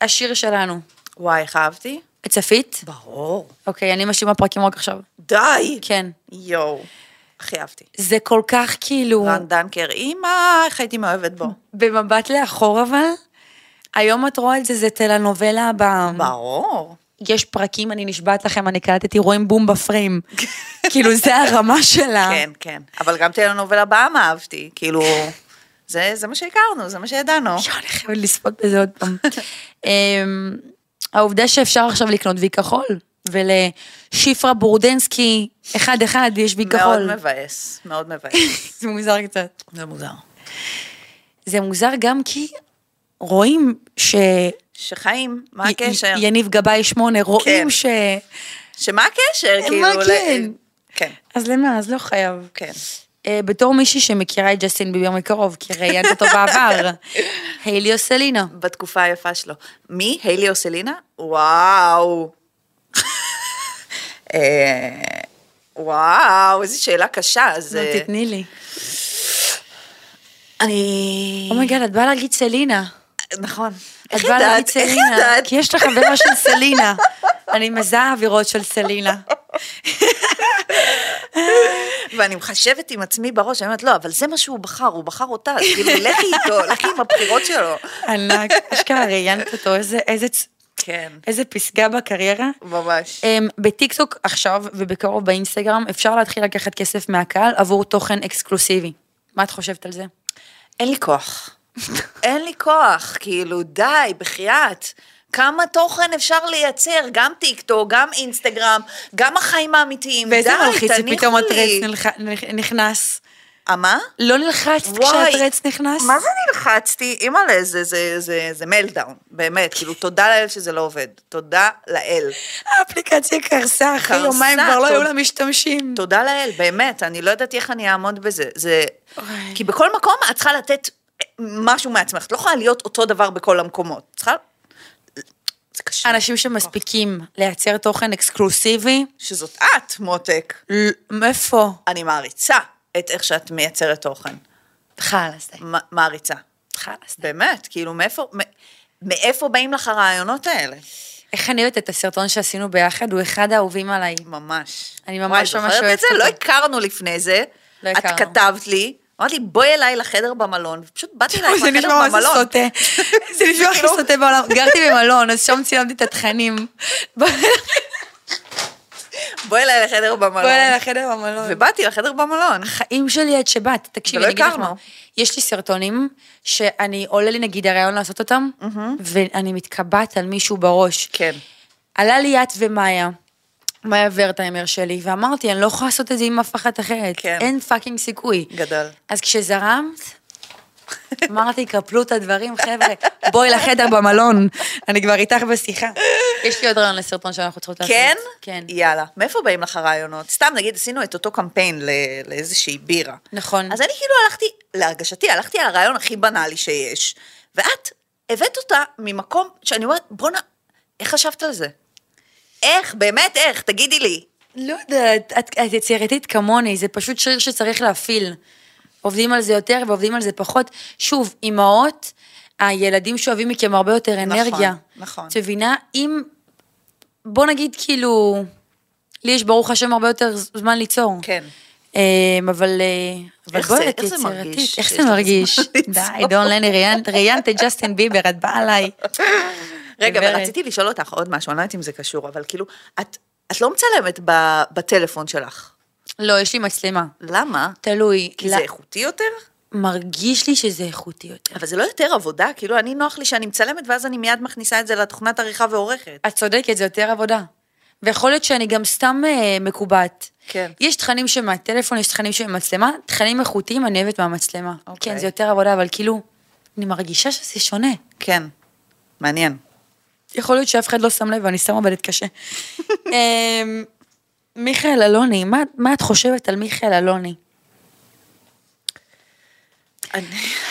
Speaker 2: השיר שלנו,
Speaker 3: וואי, איך אהבתי?
Speaker 2: צפית?
Speaker 3: ברור.
Speaker 2: אוקיי, אני משאימה פרקים רק עכשיו.
Speaker 3: די.
Speaker 2: כן.
Speaker 3: יואו. הכי אהבתי.
Speaker 2: זה כל כך כאילו,
Speaker 3: רן דנקר, אימא, איך הייתי מאוהבת בו.
Speaker 2: במבט לאחור אבל, היום את רואה את זה, זה טלנובלה הבאה.
Speaker 3: ברור.
Speaker 2: יש פרקים, אני נשבעת לכם, אני קלטתי, רואים בום בפריים. <laughs> כאילו, זה הרמה שלה.
Speaker 3: כן, כן. אבל גם טלנובלה באמה אהבתי. כאילו, זה זה מה שהכרנו, זה מה שידענו.
Speaker 2: אני חייבת לספוט בזה עוד פעם. <laughs> אמ, העובדה שאפשר עכשיו לקנות וי כחול, ולשיפרה בורדנסקי, אחד אחד יש וי
Speaker 3: מאוד
Speaker 2: כחול.
Speaker 3: מבאס, מאוד מבאס. <laughs>
Speaker 2: זה מוזר קצת.
Speaker 3: זה מוזר.
Speaker 2: זה מוזר גם כי רואים ש...
Speaker 3: שחיים, מה הקשר?
Speaker 2: יניב גבאי שמונה, רואים
Speaker 3: כן.
Speaker 2: ש...
Speaker 3: שמה הקשר?
Speaker 2: מה
Speaker 3: כאילו,
Speaker 2: כן?
Speaker 3: כן,
Speaker 2: אז למה? אז לא חייב.
Speaker 3: כן.
Speaker 2: אה, בתור מישהי שמכירה את ג'סטין ביבר מקרוב, כי ראיינת אותו בעבר, <laughs> היילי או סלינה.
Speaker 3: בתקופה היפה שלו. מי? היילי או סלינה? וואו. <laughs> אה, וואו, איזו שאלה קשה. אז...
Speaker 2: נו,
Speaker 3: אה,
Speaker 2: תתני לי.
Speaker 3: אני...
Speaker 2: אומייגד, את באה להגיד סלינה.
Speaker 3: נכון.
Speaker 2: את באה להגיד סלינה. כי יש לך חברה של סלינה. אני מזהה אווירות של סלינה. <laughs>
Speaker 3: ואני מחשבת עם עצמי בראש, אני אומרת, לא, אבל זה מה שהוא בחר, הוא בחר אותה, אז כאילו, לכי איתו, <laughs> לכי עם הבחירות שלו.
Speaker 2: ענק, אשכרה ראיינת אותו, איזה- איזה
Speaker 3: כן,
Speaker 2: איזה פסגה בקריירה.
Speaker 3: ממש.
Speaker 2: אמ, בטיקטוק עכשיו ובקרוב באינסטגרם אפשר להתחיל לקחת כסף מהקהל עבור תוכן אקסקלוסיבי. מה את חושבת על זה?
Speaker 3: אין לי כוח. אין לי כוח, כאילו, די, בחייאת. כמה תוכן אפשר לייצר, גם טיקטוק, גם אינסטגרם, גם החיים האמיתיים.
Speaker 2: ואיזה מלחיץ שפתאום הטרץ נכנס.
Speaker 3: אה, מה?
Speaker 2: לא נלחצת כשהטרץ נכנס?
Speaker 3: מה זה נלחצתי? אימא'לה, זה, זה, זה, זה meltdown, באמת, כאילו, תודה לאל שזה לא עובד. תודה לאל.
Speaker 2: האפליקציה קרסה, אחרי יומיים כבר לא היו. לה משתמשים.
Speaker 3: תודה לאל, באמת, אני לא ידעתי איך אני אעמוד בזה. זה... כי בכל מקום את צריכה לתת משהו מעצמך, את לא יכולה להיות אותו דבר בכל המקומות. צריכה... זה קשה.
Speaker 2: אנשים שמספיקים לייצר תוכן אקסקלוסיבי,
Speaker 3: שזאת את, מותק.
Speaker 2: מאיפה?
Speaker 3: אני מעריצה את איך שאת מייצרת תוכן.
Speaker 2: חלאס די.
Speaker 3: מעריצה.
Speaker 2: חלאס די.
Speaker 3: באמת, כאילו, מאיפה... באים לך הרעיונות האלה?
Speaker 2: איך אני אוהבת את הסרטון שעשינו ביחד, הוא אחד האהובים עליי.
Speaker 3: ממש.
Speaker 2: אני ממש ממש אוהבת
Speaker 3: את זה? לא הכרנו לפני זה.
Speaker 2: לא
Speaker 3: את
Speaker 2: הכרנו.
Speaker 3: כתבת לי, אמרת לי, בואי אליי לחדר במלון, ופשוט באתי אלייך
Speaker 2: זה
Speaker 3: לחדר
Speaker 2: נשמע מה זה
Speaker 3: במלון.
Speaker 2: סוטה. <laughs> זה נשמע הכי סוטה בעולם. גרתי במלון, אז שם צילמתי את התכנים. בואי
Speaker 3: בואי אליי לחדר במלון.
Speaker 2: אליי לחדר במלון.
Speaker 3: ובאתי לחדר במלון.
Speaker 2: חיים שלי עד שבאת, תקשיבי, אני אגיד לך. מה. יש לי סרטונים שאני עולה לי נגיד הרעיון לעשות אותם, ואני מתקבעת על מישהו בראש.
Speaker 3: כן.
Speaker 2: עלה לי את ומאיה, מאיה ורטהיימר שלי, ואמרתי, אני לא יכולה לעשות את זה עם אף אחת אחרת.
Speaker 3: כן.
Speaker 2: אין fucking סיכוי.
Speaker 3: גדול.
Speaker 2: אז כשזרמת, אמרתי, קפלו את הדברים, חבר'ה, בואי לחדר במלון, אני כבר איתך בשיחה. יש לי עוד רעיון לסרטון שאנחנו צריכות לעשות.
Speaker 3: כן?
Speaker 2: כן.
Speaker 3: יאללה. מאיפה באים לך רעיונות? סתם, נגיד, עשינו את אותו קמפיין לאיזושהי בירה.
Speaker 2: נכון.
Speaker 3: אז אני כאילו הלכתי, להרגשתי, הלכתי על הרעיון הכי בנאלי שיש. ואת הבאת אותה ממקום שאני אומרת, בואנה, איך חשבת על זה? איך? באמת איך? תגידי לי.
Speaker 2: לא יודעת, את, את יצירתית כמוני, זה פשוט שריר שצריך להפעיל. עובדים על זה יותר ועובדים על זה פחות. שוב, אימהות, הילדים שואבים מכם הרבה יותר אנרגיה.
Speaker 3: נכון.
Speaker 2: את מבינה? אם, בוא נגיד כאילו, לי יש ברוך השם הרבה יותר זמן ליצור.
Speaker 3: כן.
Speaker 2: אה, אבל, אה, אבל בואי, את יצירתית.
Speaker 3: מרגיש
Speaker 2: איך זה מרגיש? <laughs> די? דון לני, ראיינת את ג'סטין ביבר, את באה עליי.
Speaker 3: רגע. ורציתי לשאול אותך עוד משהו, אני לא יודעת אם זה קשור, אבל כאילו, את, את לא מצלמת בטלפון שלך.
Speaker 2: לא, יש לי מצלמה.
Speaker 3: למה?
Speaker 2: תלוי.
Speaker 3: כי זה איכותי יותר?
Speaker 2: מרגיש לי שזה איכותי יותר.
Speaker 3: אבל זה לא יותר עבודה, כאילו, אני נוח לי שאני מצלמת, ואז אני מיד מכניסה את זה לתוכנת עריכה ועורכת.
Speaker 2: את צודקת, זה יותר עבודה. ויכול להיות שאני גם סתם אה, מקובעת.
Speaker 3: כן.
Speaker 2: יש תכנים שמהטלפון, יש תכנים שממצלמה, תכנים איכותיים אני אוהבת מהמצלמה.
Speaker 3: אוקיי.
Speaker 2: כן, זה יותר עבודה, אבל כאילו, אני מרגישה שזה שונה.
Speaker 3: כן, מעניין.
Speaker 2: יכול להיות שאף אחד לא שם לב ואני סתם עובדת קשה. אמ, מיכאל אלוני, מה, מה את חושבת על מיכאל אלוני?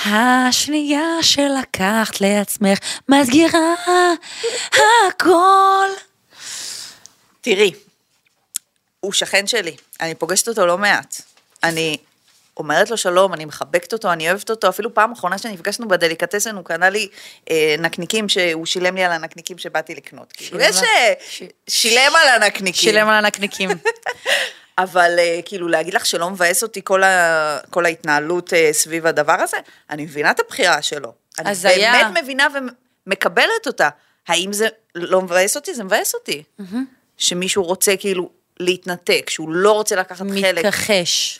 Speaker 2: השנייה שלקחת לעצמך, מסגירה הכל.
Speaker 3: תראי, הוא שכן שלי, אני פוגשת אותו לא מעט. אני אומרת לו שלום, אני מחבקת אותו, אני אוהבת אותו, אפילו פעם אחרונה שנפגשנו בדליקטסן, הוא קנה לי אה, נקניקים, שהוא שילם לי על הנקניקים שבאתי לקנות. כאילו, יש... אה,
Speaker 2: ש-
Speaker 3: שילם על הנקניקים.
Speaker 2: שילם על הנקניקים. <laughs>
Speaker 3: אבל אה, כאילו להגיד לך שלא מבאס אותי כל, ה, כל ההתנהלות אה, סביב הדבר הזה, אני מבינה את הבחירה שלו. אני
Speaker 2: אז היה-
Speaker 3: באמת מבינה ומקבלת אותה. האם זה לא מבאס אותי? זה מבאס אותי. שמישהו רוצה כאילו להתנתק, שהוא לא רוצה לקחת חלק.
Speaker 2: מתכחש.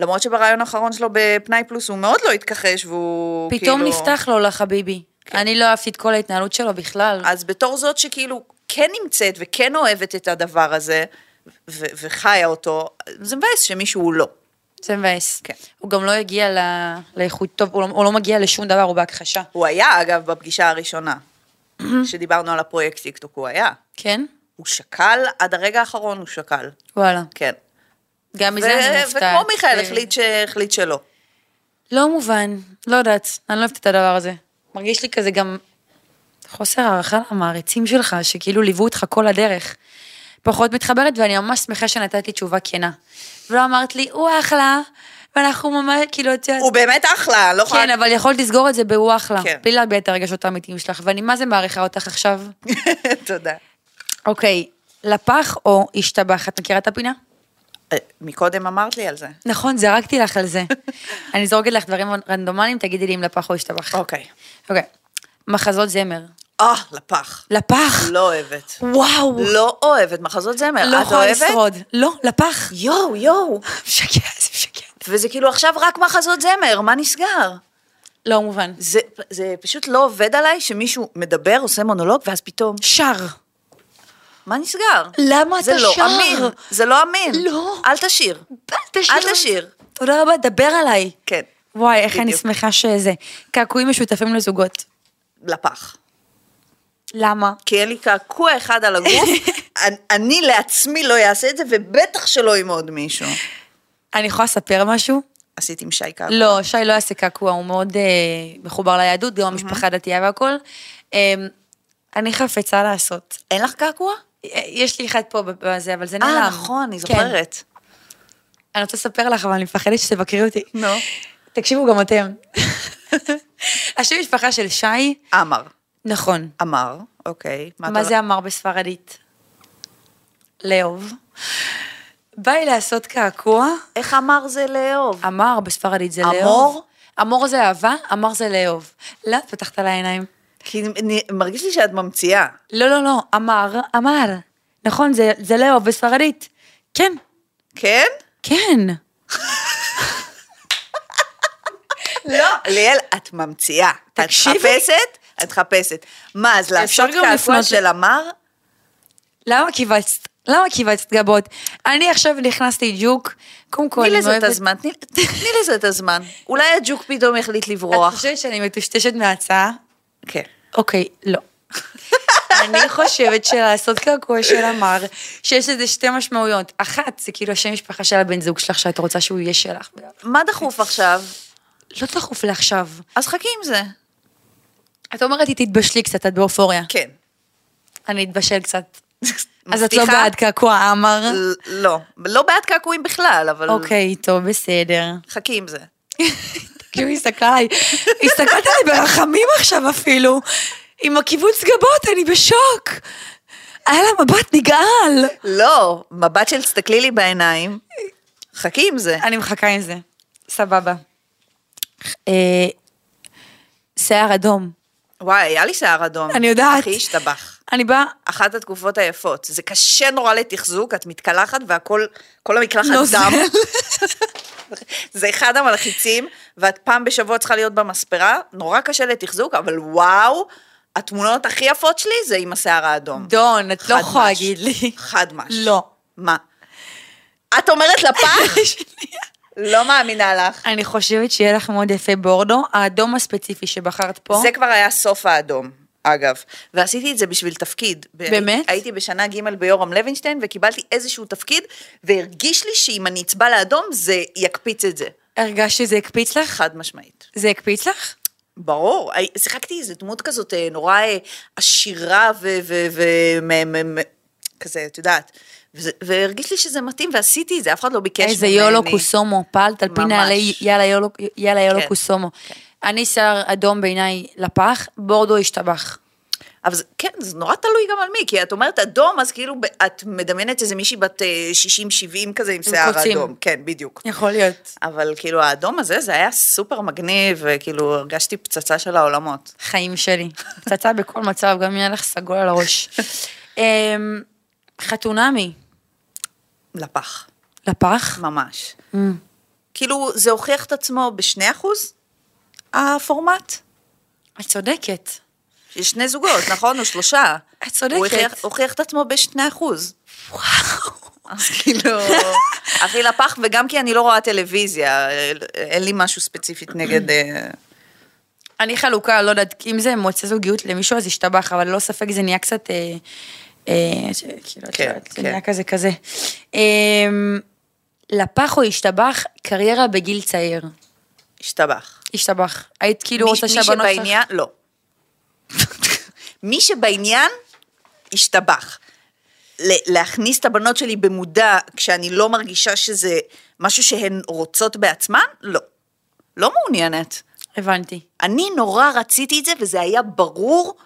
Speaker 3: למרות שברעיון האחרון שלו בפנאי פלוס הוא מאוד לא התכחש והוא
Speaker 2: פתאום
Speaker 3: כאילו...
Speaker 2: נפתח לו לחביבי. אני לא אהבתי את כל ההתנהלות שלו בכלל.
Speaker 3: אז בתור זאת שכאילו כן נמצאת וכן אוהבת את הדבר הזה, ו- וחיה אותו, זה מבאס שמישהו לא.
Speaker 2: זה מבאס.
Speaker 3: כן.
Speaker 2: הוא גם לא הגיע ל- לאיכות טוב, הוא לא- הוא לא מגיע לשום דבר, הוא בהכחשה.
Speaker 3: הוא היה, אגב, בפגישה הראשונה, <clears throat> שדיברנו על הפרויקט טיקטוק, הוא היה.
Speaker 2: כן?
Speaker 3: הוא שקל, עד הרגע האחרון הוא שקל.
Speaker 2: וואלה.
Speaker 3: כן.
Speaker 2: גם
Speaker 3: ו-
Speaker 2: מזה אני מופתעת.
Speaker 3: וכמו מיכאל
Speaker 2: ו-
Speaker 3: החליט, ש... החליט שלא.
Speaker 2: לא מובן, לא יודעת, אני לא אוהבת את הדבר הזה. מרגיש לי כזה גם חוסר הערכה למעריצים שלך, שכאילו ליוו אותך כל הדרך. פחות מתחברת, ואני ממש שמחה שנתת לי תשובה כנה. ולא אמרת לי, הוא אחלה, ואנחנו ממש, כאילו, את יודעת...
Speaker 3: הוא באמת אחלה, לא יכולה...
Speaker 2: כן, אבל יכולת לסגור את זה ב"הוא אחלה",
Speaker 3: כן.
Speaker 2: בלי להביע את הרגשות האמיתיים שלך, ואני מה זה מעריכה אותך עכשיו. <laughs>
Speaker 3: תודה.
Speaker 2: אוקיי, לפח או השתבח, את מכירה את הפינה?
Speaker 3: אה, מקודם אמרת לי על זה.
Speaker 2: נכון, זרקתי לך על זה. <laughs> אני זורקת לך דברים רנדומליים, תגידי לי אם לפח או השתבח.
Speaker 3: אוקיי.
Speaker 2: אוקיי, מחזות זמר.
Speaker 3: אה, לפח.
Speaker 2: לפח.
Speaker 3: לא אוהבת.
Speaker 2: וואו.
Speaker 3: לא אוהבת מחזות זמר.
Speaker 2: לא יכולה? לשרוד. לא, לפח.
Speaker 3: יואו, יואו.
Speaker 2: משגע, זה <laughs> משגע.
Speaker 3: וזה כאילו עכשיו רק מחזות זמר, מה נסגר?
Speaker 2: לא מובן.
Speaker 3: זה, זה פשוט לא עובד עליי שמישהו מדבר, עושה מונולוג, ואז פתאום,
Speaker 2: שר.
Speaker 3: מה נסגר?
Speaker 2: למה
Speaker 3: זה
Speaker 2: אתה
Speaker 3: לא
Speaker 2: שר?
Speaker 3: אמין, זה לא אמין.
Speaker 2: לא.
Speaker 3: אל תשיר.
Speaker 2: אל תשיר.
Speaker 3: אל תשיר.
Speaker 2: תודה רבה, דבר עליי.
Speaker 3: כן,
Speaker 2: וואי, איך אני
Speaker 3: בדיוק.
Speaker 2: שמחה שזה. קעקועים משותפים לזוגות.
Speaker 3: לפח.
Speaker 2: למה?
Speaker 3: כי אין לי קעקוע אחד על הגוף, <laughs> אני, אני לעצמי לא אעשה את זה, ובטח שלא עם עוד מישהו.
Speaker 2: אני יכולה לספר משהו?
Speaker 3: עשיתי עם שי קעקוע.
Speaker 2: לא, שי לא יעשה קעקוע, הוא מאוד אה, מחובר ליהדות, גם המשפחה דתייה והכל. אה, אני חפצה לעשות.
Speaker 3: אין לך קעקוע?
Speaker 2: אה, יש לי אחד פה בזה, אבל זה נעלם.
Speaker 3: אה, נכון, אני
Speaker 2: כן.
Speaker 3: זוכרת.
Speaker 2: אני רוצה לספר לך, אבל אני מפחדת שתבקרי אותי.
Speaker 3: נו.
Speaker 2: תקשיבו גם אתם. <laughs> השם משפחה של שי,
Speaker 3: אמר.
Speaker 2: נכון.
Speaker 3: אמר, אוקיי.
Speaker 2: מה
Speaker 3: אתה-
Speaker 2: זה אמר בספרדית? לאהוב. בא לי לעשות קעקוע,
Speaker 3: איך אמר זה לאהוב?
Speaker 2: אמר בספרדית זה
Speaker 3: אמור?
Speaker 2: לאהוב. אמור זה אהבה, אמר זה לאהוב. לאט פתחת על העיניים.
Speaker 3: כי אני- מרגיש לי שאת ממציאה.
Speaker 2: לא, לא, לא, אמר, אמר. נכון, זה, זה לאהוב בספרדית. כן,
Speaker 3: כן?
Speaker 2: כן.
Speaker 3: לא. ליאל, את ממציאה.
Speaker 2: תקשיבי.
Speaker 3: את מחפשת? את מחפשת. מה, אז לעשות קעקוע של אמר?
Speaker 2: למה קיבצת? למה קיבצת גבות? אני עכשיו נכנסתי ג'וק, קודם כל,
Speaker 3: תני לזה את. הזמן, תני לזה את הזמן. אולי הג'וק פתאום החליט
Speaker 2: את
Speaker 3: לברוח.
Speaker 2: חושבת שאני מטושטשת מההצעה?
Speaker 3: כן.
Speaker 2: אוקיי, לא. אני חושבת שלעשות קעקוע של אמר, שיש לזה שתי משמעויות. אחת, זה כאילו השם משפחה של הבן זוג שלך, שאת רוצה שהוא יהיה שלך.
Speaker 3: מה דחוף עכשיו?
Speaker 2: לא דחוף לעכשיו.
Speaker 3: אז חכי עם זה.
Speaker 2: את אומרת לי, תתבשלי קצת, את באופוריה.
Speaker 3: כן.
Speaker 2: אני אתבשל קצת. <laughs> אז את לא? בעד קעקוע אמר?
Speaker 3: לא. לא בעד קעקועים בכלל, אבל
Speaker 2: אוקיי, טוב, בסדר.
Speaker 3: חכי עם זה. <laughs>
Speaker 2: כאילו, היא הסתכלה עליי, הסתכלת עליי ברחמים עכשיו אפילו. עם הקיבוץ גבות, אני בשוק. היה לה מבט נגעל.
Speaker 3: לא, מבט של תסתכלי לי בעיניים. חכי עם זה.
Speaker 2: אני מחכה עם זה. סבבה. אה, שיער אדום.
Speaker 3: וואי, היה לי שיער אדום.
Speaker 2: אני יודעת.
Speaker 3: אחי השתבח.
Speaker 2: אני באה...
Speaker 3: אחת התקופות היפות. זה קשה נורא לתחזוק, את מתקלחת והכל, כל המקלחת
Speaker 2: נוזל.
Speaker 3: דם. <laughs> זה אחד המלחיצים, ואת פעם בשבוע צריכה להיות במספרה, נורא קשה לתחזוק, אבל וואו, התמונות הכי יפות שלי זה עם השיער האדום.
Speaker 2: דון, את לא יכולה. להגיד לי.
Speaker 3: חד מש.
Speaker 2: לא.
Speaker 3: מה? את אומרת לפח? <laughs> לא מאמינה לך.
Speaker 2: אני חושבת שיהיה לך מאוד יפה בורדו, האדום הספציפי שבחרת פה.
Speaker 3: זה כבר היה סוף האדום, אגב. ועשיתי את זה בשביל תפקיד.
Speaker 2: באמת?
Speaker 3: הייתי בשנה ג' ביורם לוינשטיין, וקיבלתי איזשהו תפקיד, והרגיש לי שאם אני אצבע לאדום, זה יקפיץ את זה.
Speaker 2: הרגשת שזה הקפיץ לך?
Speaker 3: חד משמעית.
Speaker 2: זה הקפיץ לך?
Speaker 3: ברור, שיחקתי איזה דמות כזאת אה, נורא אה, עשירה ו... ו, ו כזה, את יודעת. והרגיש לי שזה מתאים, ועשיתי את זה, אף אחד לא ביקש
Speaker 2: איזה
Speaker 3: ממני.
Speaker 2: יולו קוסומו, פעלת על פי. נעלי יאללה יולו,
Speaker 3: כן,
Speaker 2: קוסומו. אני שיער אדום בעיניי לפח, בורדו השתבח.
Speaker 3: אבל זה, כן, זה נורא תלוי גם על מי, כי את אומרת אדום, אז כאילו את מדמיינת איזה מישהי בת אה, 60-70 כזה עם שיער
Speaker 2: קוצים.
Speaker 3: אדום. כן, בדיוק.
Speaker 2: יכול להיות.
Speaker 3: אבל כאילו האדום הזה, זה היה סופר מגניב, וכאילו הרגשתי פצצה של העולמות.
Speaker 2: חיים שלי. פצצה בכל מצב, גם אם יהיה לך סגול על הראש. <laughs> אמ, חתונמי,
Speaker 3: לפח,
Speaker 2: לפח?
Speaker 3: ממש.
Speaker 2: Mm.
Speaker 3: כאילו, זה הוכיח את עצמו בשני אחוז, הפורמט.
Speaker 2: את צודקת.
Speaker 3: יש שני זוגות, נכון? או שלושה. <laughs>
Speaker 2: את צודקת.
Speaker 3: הוא הוכיח, הוכיח את עצמו בשני אחוז. וואו. אז כאילו, הכי לפח, וגם כי אני לא רואה טלוויזיה, אין לי משהו ספציפית נגד... אה,
Speaker 2: אני חלוקה, לא יודעת, אם זה מוצא זוגיות למישהו אז השתבח, אבל ללא ספק זה נהיה קצת, אה, אה, ש- כאילו,
Speaker 3: כן,
Speaker 2: יודעת, זה
Speaker 3: כן.
Speaker 2: נהיה כזה כזה. אה, לפח או השתבח, קריירה בגיל צעיר.
Speaker 3: השתבח.
Speaker 2: השתבח. היית כאילו
Speaker 3: מי-
Speaker 2: רוצה
Speaker 3: מי
Speaker 2: שהבנות שלך...
Speaker 3: שבעניין, לא. מי שבעניין, השתבח. להכניס את הבנות שלי במודע, כשאני לא מרגישה שזה משהו שהן רוצות בעצמן, לא. לא מעוניינת.
Speaker 2: הבנתי.
Speaker 3: אני נורא רציתי את זה, וזה היה ברור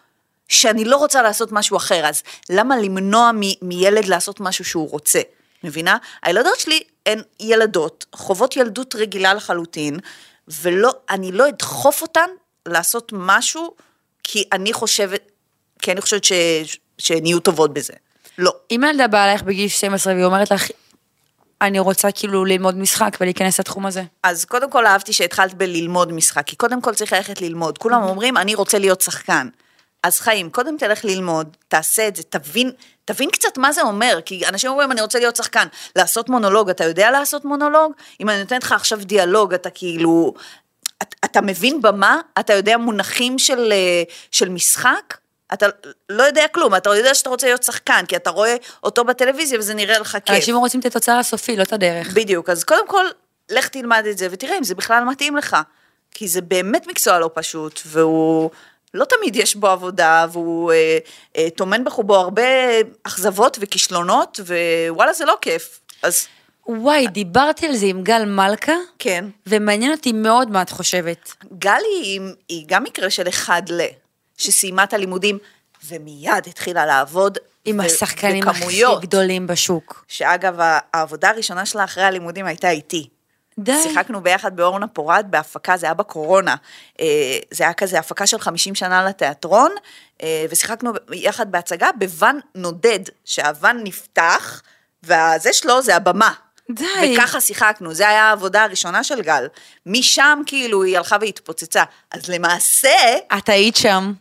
Speaker 3: שאני לא רוצה לעשות משהו אחר, אז למה למנוע מ- מילד לעשות משהו שהוא רוצה? מבינה? הילדות שלי הן ילדות, חוות ילדות רגילה לחלוטין, ולא, אני לא אדחוף אותן לעשות משהו, כי אני חושבת, כי אני חושבת ש, שהן יהיו טובות בזה. לא.
Speaker 2: אם ילדה באה אלייך בגיל 12 והיא אומרת לך, אני רוצה כאילו ללמוד משחק ולהיכנס לתחום הזה.
Speaker 3: אז קודם כל אהבתי שהתחלת בללמוד משחק, כי קודם כל צריך ללכת ללמוד. כולם אומרים, אני רוצה להיות שחקן. אז חיים, קודם תלך ללמוד, תעשה את זה, תבין, תבין קצת מה זה אומר, כי אנשים אומרים, אני רוצה להיות שחקן. לעשות מונולוג, אתה יודע לעשות מונולוג? אם אני נותנת לך עכשיו דיאלוג, אתה כאילו... אתה, אתה מבין במה? אתה יודע מונחים של, אה, של משחק? אתה לא יודע כלום, אתה יודע שאתה רוצה להיות שחקן, כי אתה רואה אותו בטלוויזיה וזה נראה לך כיף.
Speaker 2: אנשים רוצים את התוצר הסופי, לא את הדרך.
Speaker 3: בדיוק, אז קודם כל, לך תלמד את זה ותראה אם זה בכלל מתאים לך. כי זה באמת מקצוע לא פשוט, והוא, לא תמיד יש בו עבודה, והוא אה, אה, טומן בחובו הרבה אכזבות וכישלונות, ווואלה, זה לא כיף. אז
Speaker 2: וואי, דיברתי על זה עם גל מלכה,
Speaker 3: כן.
Speaker 2: ומעניין אותי מאוד מה את חושבת.
Speaker 3: גלי היא, היא גם מקרה של אחד ל, שסיימה את הלימודים ומיד התחילה לעבוד.
Speaker 2: עם
Speaker 3: ו-
Speaker 2: השחקנים הכי. גדולים בשוק.
Speaker 3: שאגב, העבודה הראשונה שלה אחרי הלימודים הייתה איתי.
Speaker 2: די.
Speaker 3: שיחקנו ביחד באורנה פורת בהפקה, זה היה בקורונה. אה, זה היה כזה הפקה של 50 שנה לתיאטרון, אה, ושיחקנו יחד בהצגה בוואן נודד, שהוואן נפתח, והזה שלו זה הבמה.
Speaker 2: די.
Speaker 3: וככה שיחקנו, זה היה העבודה הראשונה של גל. משם כאילו היא הלכה והתפוצצה. אז למעשה,
Speaker 2: את היית שם.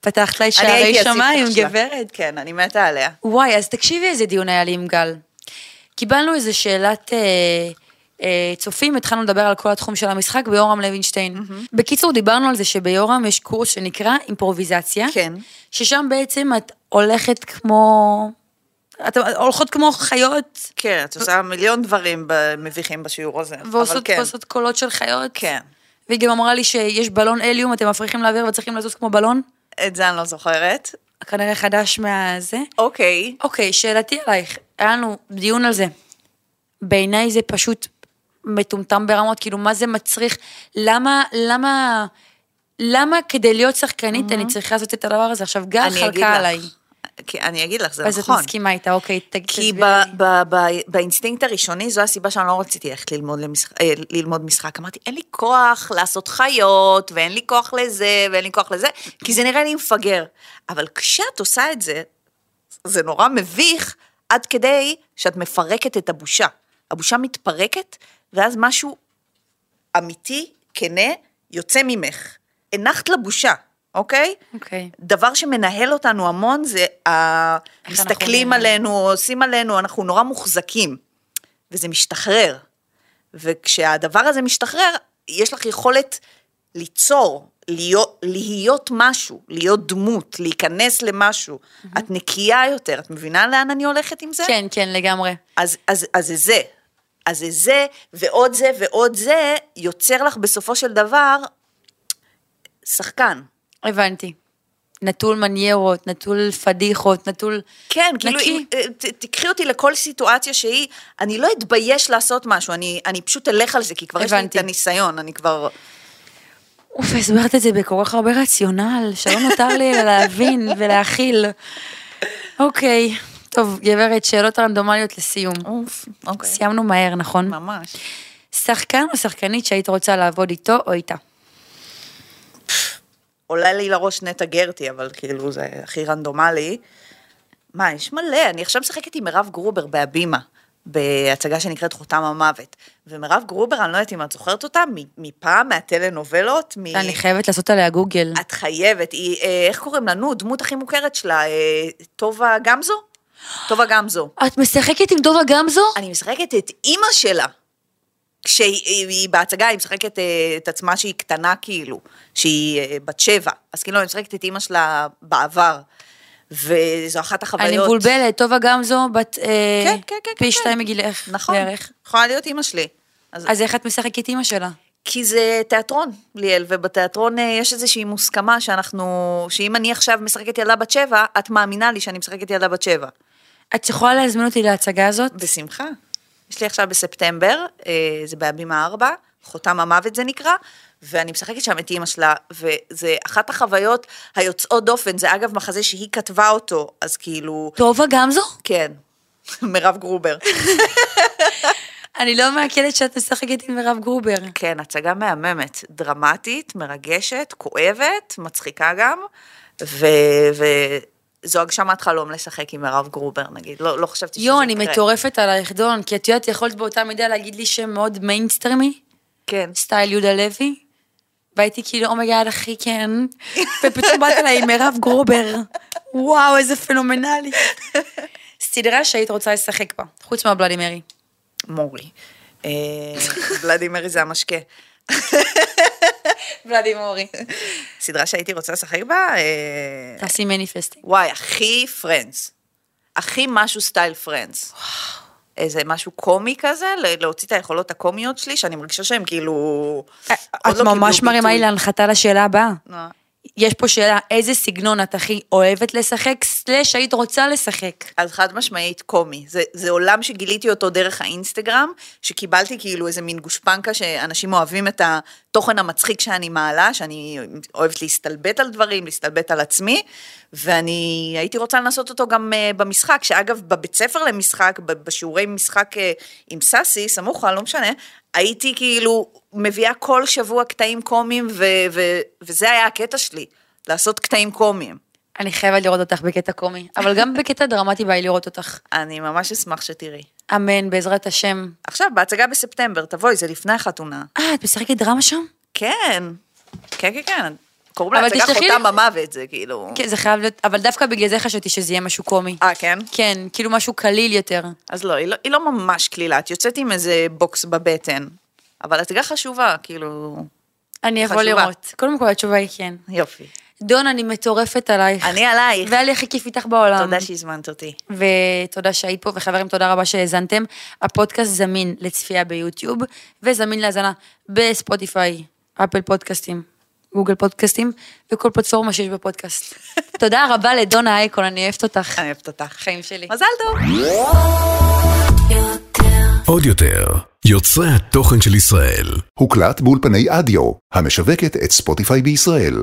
Speaker 2: פתחת לה שערי שמיים. גברת.
Speaker 3: כן, אני מתה עליה.
Speaker 2: וואי, אז תקשיבי איזה דיון היה לי עם גל. קיבלנו איזה שאלת אה, צופים, התחלנו לדבר על כל התחום של המשחק ביורם לוינשטיין. בקיצור, דיברנו על זה שביורם יש קורס שנקרא אימפרוביזציה.
Speaker 3: כן.
Speaker 2: ששם בעצם את הולכת כמו... אתן הולכות כמו חיות,
Speaker 3: כן, את עושה מיליון דברים מביכים בשיעור הזה.
Speaker 2: ועושות
Speaker 3: כן.
Speaker 2: ועושות קולות של חיות.
Speaker 3: כן.
Speaker 2: והיא גם אמרה לי שיש בלון הליום, אתם מפריחים לאוויר וצריכים לזוז כמו בלון.
Speaker 3: את זה אני לא זוכרת.
Speaker 2: כנראה חדש מהזה.
Speaker 3: אוקיי.
Speaker 2: אוקיי, שאלתי עלייך, היה לנו דיון על זה. בעיניי זה פשוט מטומטם ברמות, כאילו מה זה מצריך, למה, למה, למה כדי להיות שחקנית אני צריכה לעשות את הדבר הזה? עכשיו, גל
Speaker 3: אני אגיד
Speaker 2: חלקה. עליי.
Speaker 3: כי אני אגיד לך, זה
Speaker 2: אז את
Speaker 3: נכון.
Speaker 2: מסכימה איתה, אוקיי, תגיד,
Speaker 3: כי ב-. ב- ב- באינסטינקט הראשוני, זו הסיבה שאני לא רציתי ללכת ללמוד, למשחק, אה, ללמוד משחק. אמרתי, אין לי כוח לעשות חיות, ואין לי כוח לזה, ואין לי כוח לזה, כי זה נראה לי מפגר. אבל כשאת עושה את זה, זה נורא מביך, עד כדי שאת מפרקת את הבושה. הבושה מתפרקת, ואז משהו אמיתי, כנה, יוצא ממך. הנחת לבושה, אוקיי?
Speaker 2: אוקיי.
Speaker 3: דבר שמנהל אותנו המון זה ה...
Speaker 2: איך
Speaker 3: מסתכלים
Speaker 2: אנחנו נראים.
Speaker 3: עלינו, עושים עלינו, אנחנו נורא מוחזקים. וזה משתחרר. וכשהדבר הזה משתחרר, יש לך יכולת ליצור, להיות, להיות משהו, להיות דמות, להיכנס למשהו. את נקייה יותר, את מבינה לאן אני הולכת עם זה?
Speaker 2: כן, כן, לגמרי.
Speaker 3: אז, אז, אז זה זה. אז זה זה, ועוד זה, ועוד זה, יוצר לך בסופו של דבר שחקן.
Speaker 2: הבנתי. נטול מניירות, נטול פדיחות, נטול...
Speaker 3: כן, כאילו,
Speaker 2: נקי.
Speaker 3: אם, אה, תקחי אותי לכל סיטואציה שהיא, אני לא אתבייש לעשות משהו, אני, אני פשוט אלך על זה, כי כבר יש לי
Speaker 2: הבנתי.
Speaker 3: את הניסיון, אני כבר...
Speaker 2: אוף, הסברת את זה בכל כך הרבה רציונל, שלא נותר לי אלא להבין ולהכיל. אוקיי, טוב, גברת, שאלות רנדומליות לסיום.
Speaker 3: אוף, אוקיי.
Speaker 2: סיימנו מהר, נכון?
Speaker 3: ממש.
Speaker 2: שחקן או שחקנית שהיית רוצה לעבוד איתו או איתה?
Speaker 3: עולה לי לראש נטע גרטי, אבל כאילו זה הכי רנדומלי. מה, יש מלא, אני עכשיו משחקת עם מירב גרובר בהבימה, בהצגה שנקראת חותם המוות. ומירב גרובר, אני לא יודעת אם את זוכרת אותה, מפעם, מהטלנובלות, מ...
Speaker 2: אני חייבת לעשות עליה גוגל.
Speaker 3: את חייבת, היא, אה, איך קוראים לה? נו, דמות הכי מוכרת שלה, אה, טובה גמזו? טובה גמזו.
Speaker 2: את משחקת עם דובה גמזו?
Speaker 3: אני משחקת את אימא שלה. כשהיא היא- היא בהצגה, היא משחקת אה, את עצמה שהיא קטנה כאילו, שהיא אה, בת שבע. אז כאילו, אני משחקת את אימא שלה בעבר. וזו אחת החוויות.
Speaker 2: אני מבולבלת, טובה גמזו, בת... אה,
Speaker 3: כן, כן, כן,
Speaker 2: פי
Speaker 3: כן,
Speaker 2: שתיים
Speaker 3: כן.
Speaker 2: מגילך.
Speaker 3: נכון,
Speaker 2: בערך.
Speaker 3: יכולה להיות אימא שלי. אז,
Speaker 2: אז איך את משחקת אימא שלה?
Speaker 3: כי זה תיאטרון, ליאל, ובתיאטרון יש איזושהי מוסכמה שאנחנו, שאם אני עכשיו משחקת ילדה בת שבע, את מאמינה לי שאני משחקת ילדה בת שבע.
Speaker 2: את יכולה להזמין אותי להצגה הזאת?
Speaker 3: בשמחה. יש לי עכשיו בספטמבר, אה, זה בהבימה 4, חותם המוות זה נקרא, ואני משחקת שם את אימא שלה, וזה אחת החוויות היוצאות דופן, זה אגב מחזה שהיא כתבה אותו, אז כאילו,
Speaker 2: טובה גמזו?
Speaker 3: כן, <laughs> מירב גרובר.
Speaker 2: אני לא מעכלת שאת משחקת עם מירב גרובר.
Speaker 3: כן, הצגה מהממת, דרמטית, מרגשת, כואבת, מצחיקה גם, ו... וזו הגשמת חלום לשחק עם מירב גרובר, נגיד, לא, לא חשבתי שזה
Speaker 2: יו,
Speaker 3: יקרה.
Speaker 2: אני מטורפת עלייך, דון, כי את יודעת, יכולת באותה מידה להגיד לי שם מאוד מיינסטרימי,
Speaker 3: כן.
Speaker 2: style יהודה לוי, והייתי כאילו, oh my god, אחי, כן, ופתאום באת אליי עם מירב גרובר. וואו, איזה פנומנלי. סדרה שהיית רוצה לשחק בה, חוץ מהבלאדי מרי.
Speaker 3: מורי. אה, בלאדי מרי זה המשקה.
Speaker 2: בלאדי מורי.
Speaker 3: סדרה שהייתי רוצה לשחק בה, אה,
Speaker 2: תעשי manifesting.
Speaker 3: וואי, הכי פרנדס. הכי משהו style פרנדס. איזה משהו קומי כזה, להוציא את היכולות הקומיות שלי, שאני מרגישה שהן כאילו... עוד
Speaker 2: את
Speaker 3: לא
Speaker 2: ממש מרימה לי. להנחתה לשאלה הבאה. יש פה שאלה, איזה סגנון את הכי אוהבת לשחק, slash היית רוצה לשחק?
Speaker 3: אז חד משמעית קומי. זה, זה עולם שגיליתי אותו דרך האינסטגרם, שקיבלתי כאילו איזה מין גושפנקה שאנשים אוהבים את התוכן המצחיק שאני מעלה, שאני אוהבת להסתלבט על דברים, להסתלבט על עצמי, ואני הייתי רוצה לנסות אותו גם אה, במשחק, שאגב, בבית ספר למשחק, בשיעורי משחק אה, עם סאסי, סמוכה, לא משנה, הייתי כאילו מביאה כל שבוע קטעים קומיים, ו- ו- וזה היה הקטע שלי, לעשות קטעים קומיים.
Speaker 2: אני חייבת לראות אותך בקטע קומי, אבל גם <laughs> בקטע דרמטי בא לי לראות אותך.
Speaker 3: אני ממש אשמח שתראי.
Speaker 2: אמן, בעזרת השם.
Speaker 3: עכשיו, בהצגה בספטמבר, תבואי, זה לפני החתונה.
Speaker 2: אה, את משחקת דרמה שם?
Speaker 3: כן, כן, כן, כן. קוראים
Speaker 2: תשלחי לי-
Speaker 3: חותם המוות, זה כאילו...
Speaker 2: כן, זה חייב להיות, אבל דווקא בגלל זה חשבתי שזה יהיה משהו קומי.
Speaker 3: אה, כן?
Speaker 2: כן, כאילו משהו קליל יותר.
Speaker 3: אז לא, היא לא, היא לא ממש קלילה, את יוצאת עם איזה בוקס בבטן. אבל הצגה חשובה, כאילו...
Speaker 2: אני אבוא. לראות. קודם כל התשובה היא כן.
Speaker 3: יופי.
Speaker 2: דון, אני מטורפת עלייך.
Speaker 3: אני עלייך.
Speaker 2: והיה לי הכי כיף איתך בעולם.
Speaker 3: תודה שהזמנת אותי.
Speaker 2: ותודה שהיית פה, וחברים, תודה רבה שהאזנתם. הפודקאסט זמין לצפייה ביוטיוב, וזמין להאזנה בספוטיפיי, אפל פודקאסטים, גוגל פודקאסטים, וכל פלטפורמה שיש בפודקאסט. <laughs> תודה רבה לדונה אייקון, אני אוהבת אותך.
Speaker 3: אני אוהבת אותך.
Speaker 2: חיים שלי.
Speaker 3: מזל טוב.
Speaker 1: עוד יותר, יוצרי התוכן של ישראל.
Speaker 4: הוקלט באולפני אדיו, המשווקת את ספוטיפיי בישראל.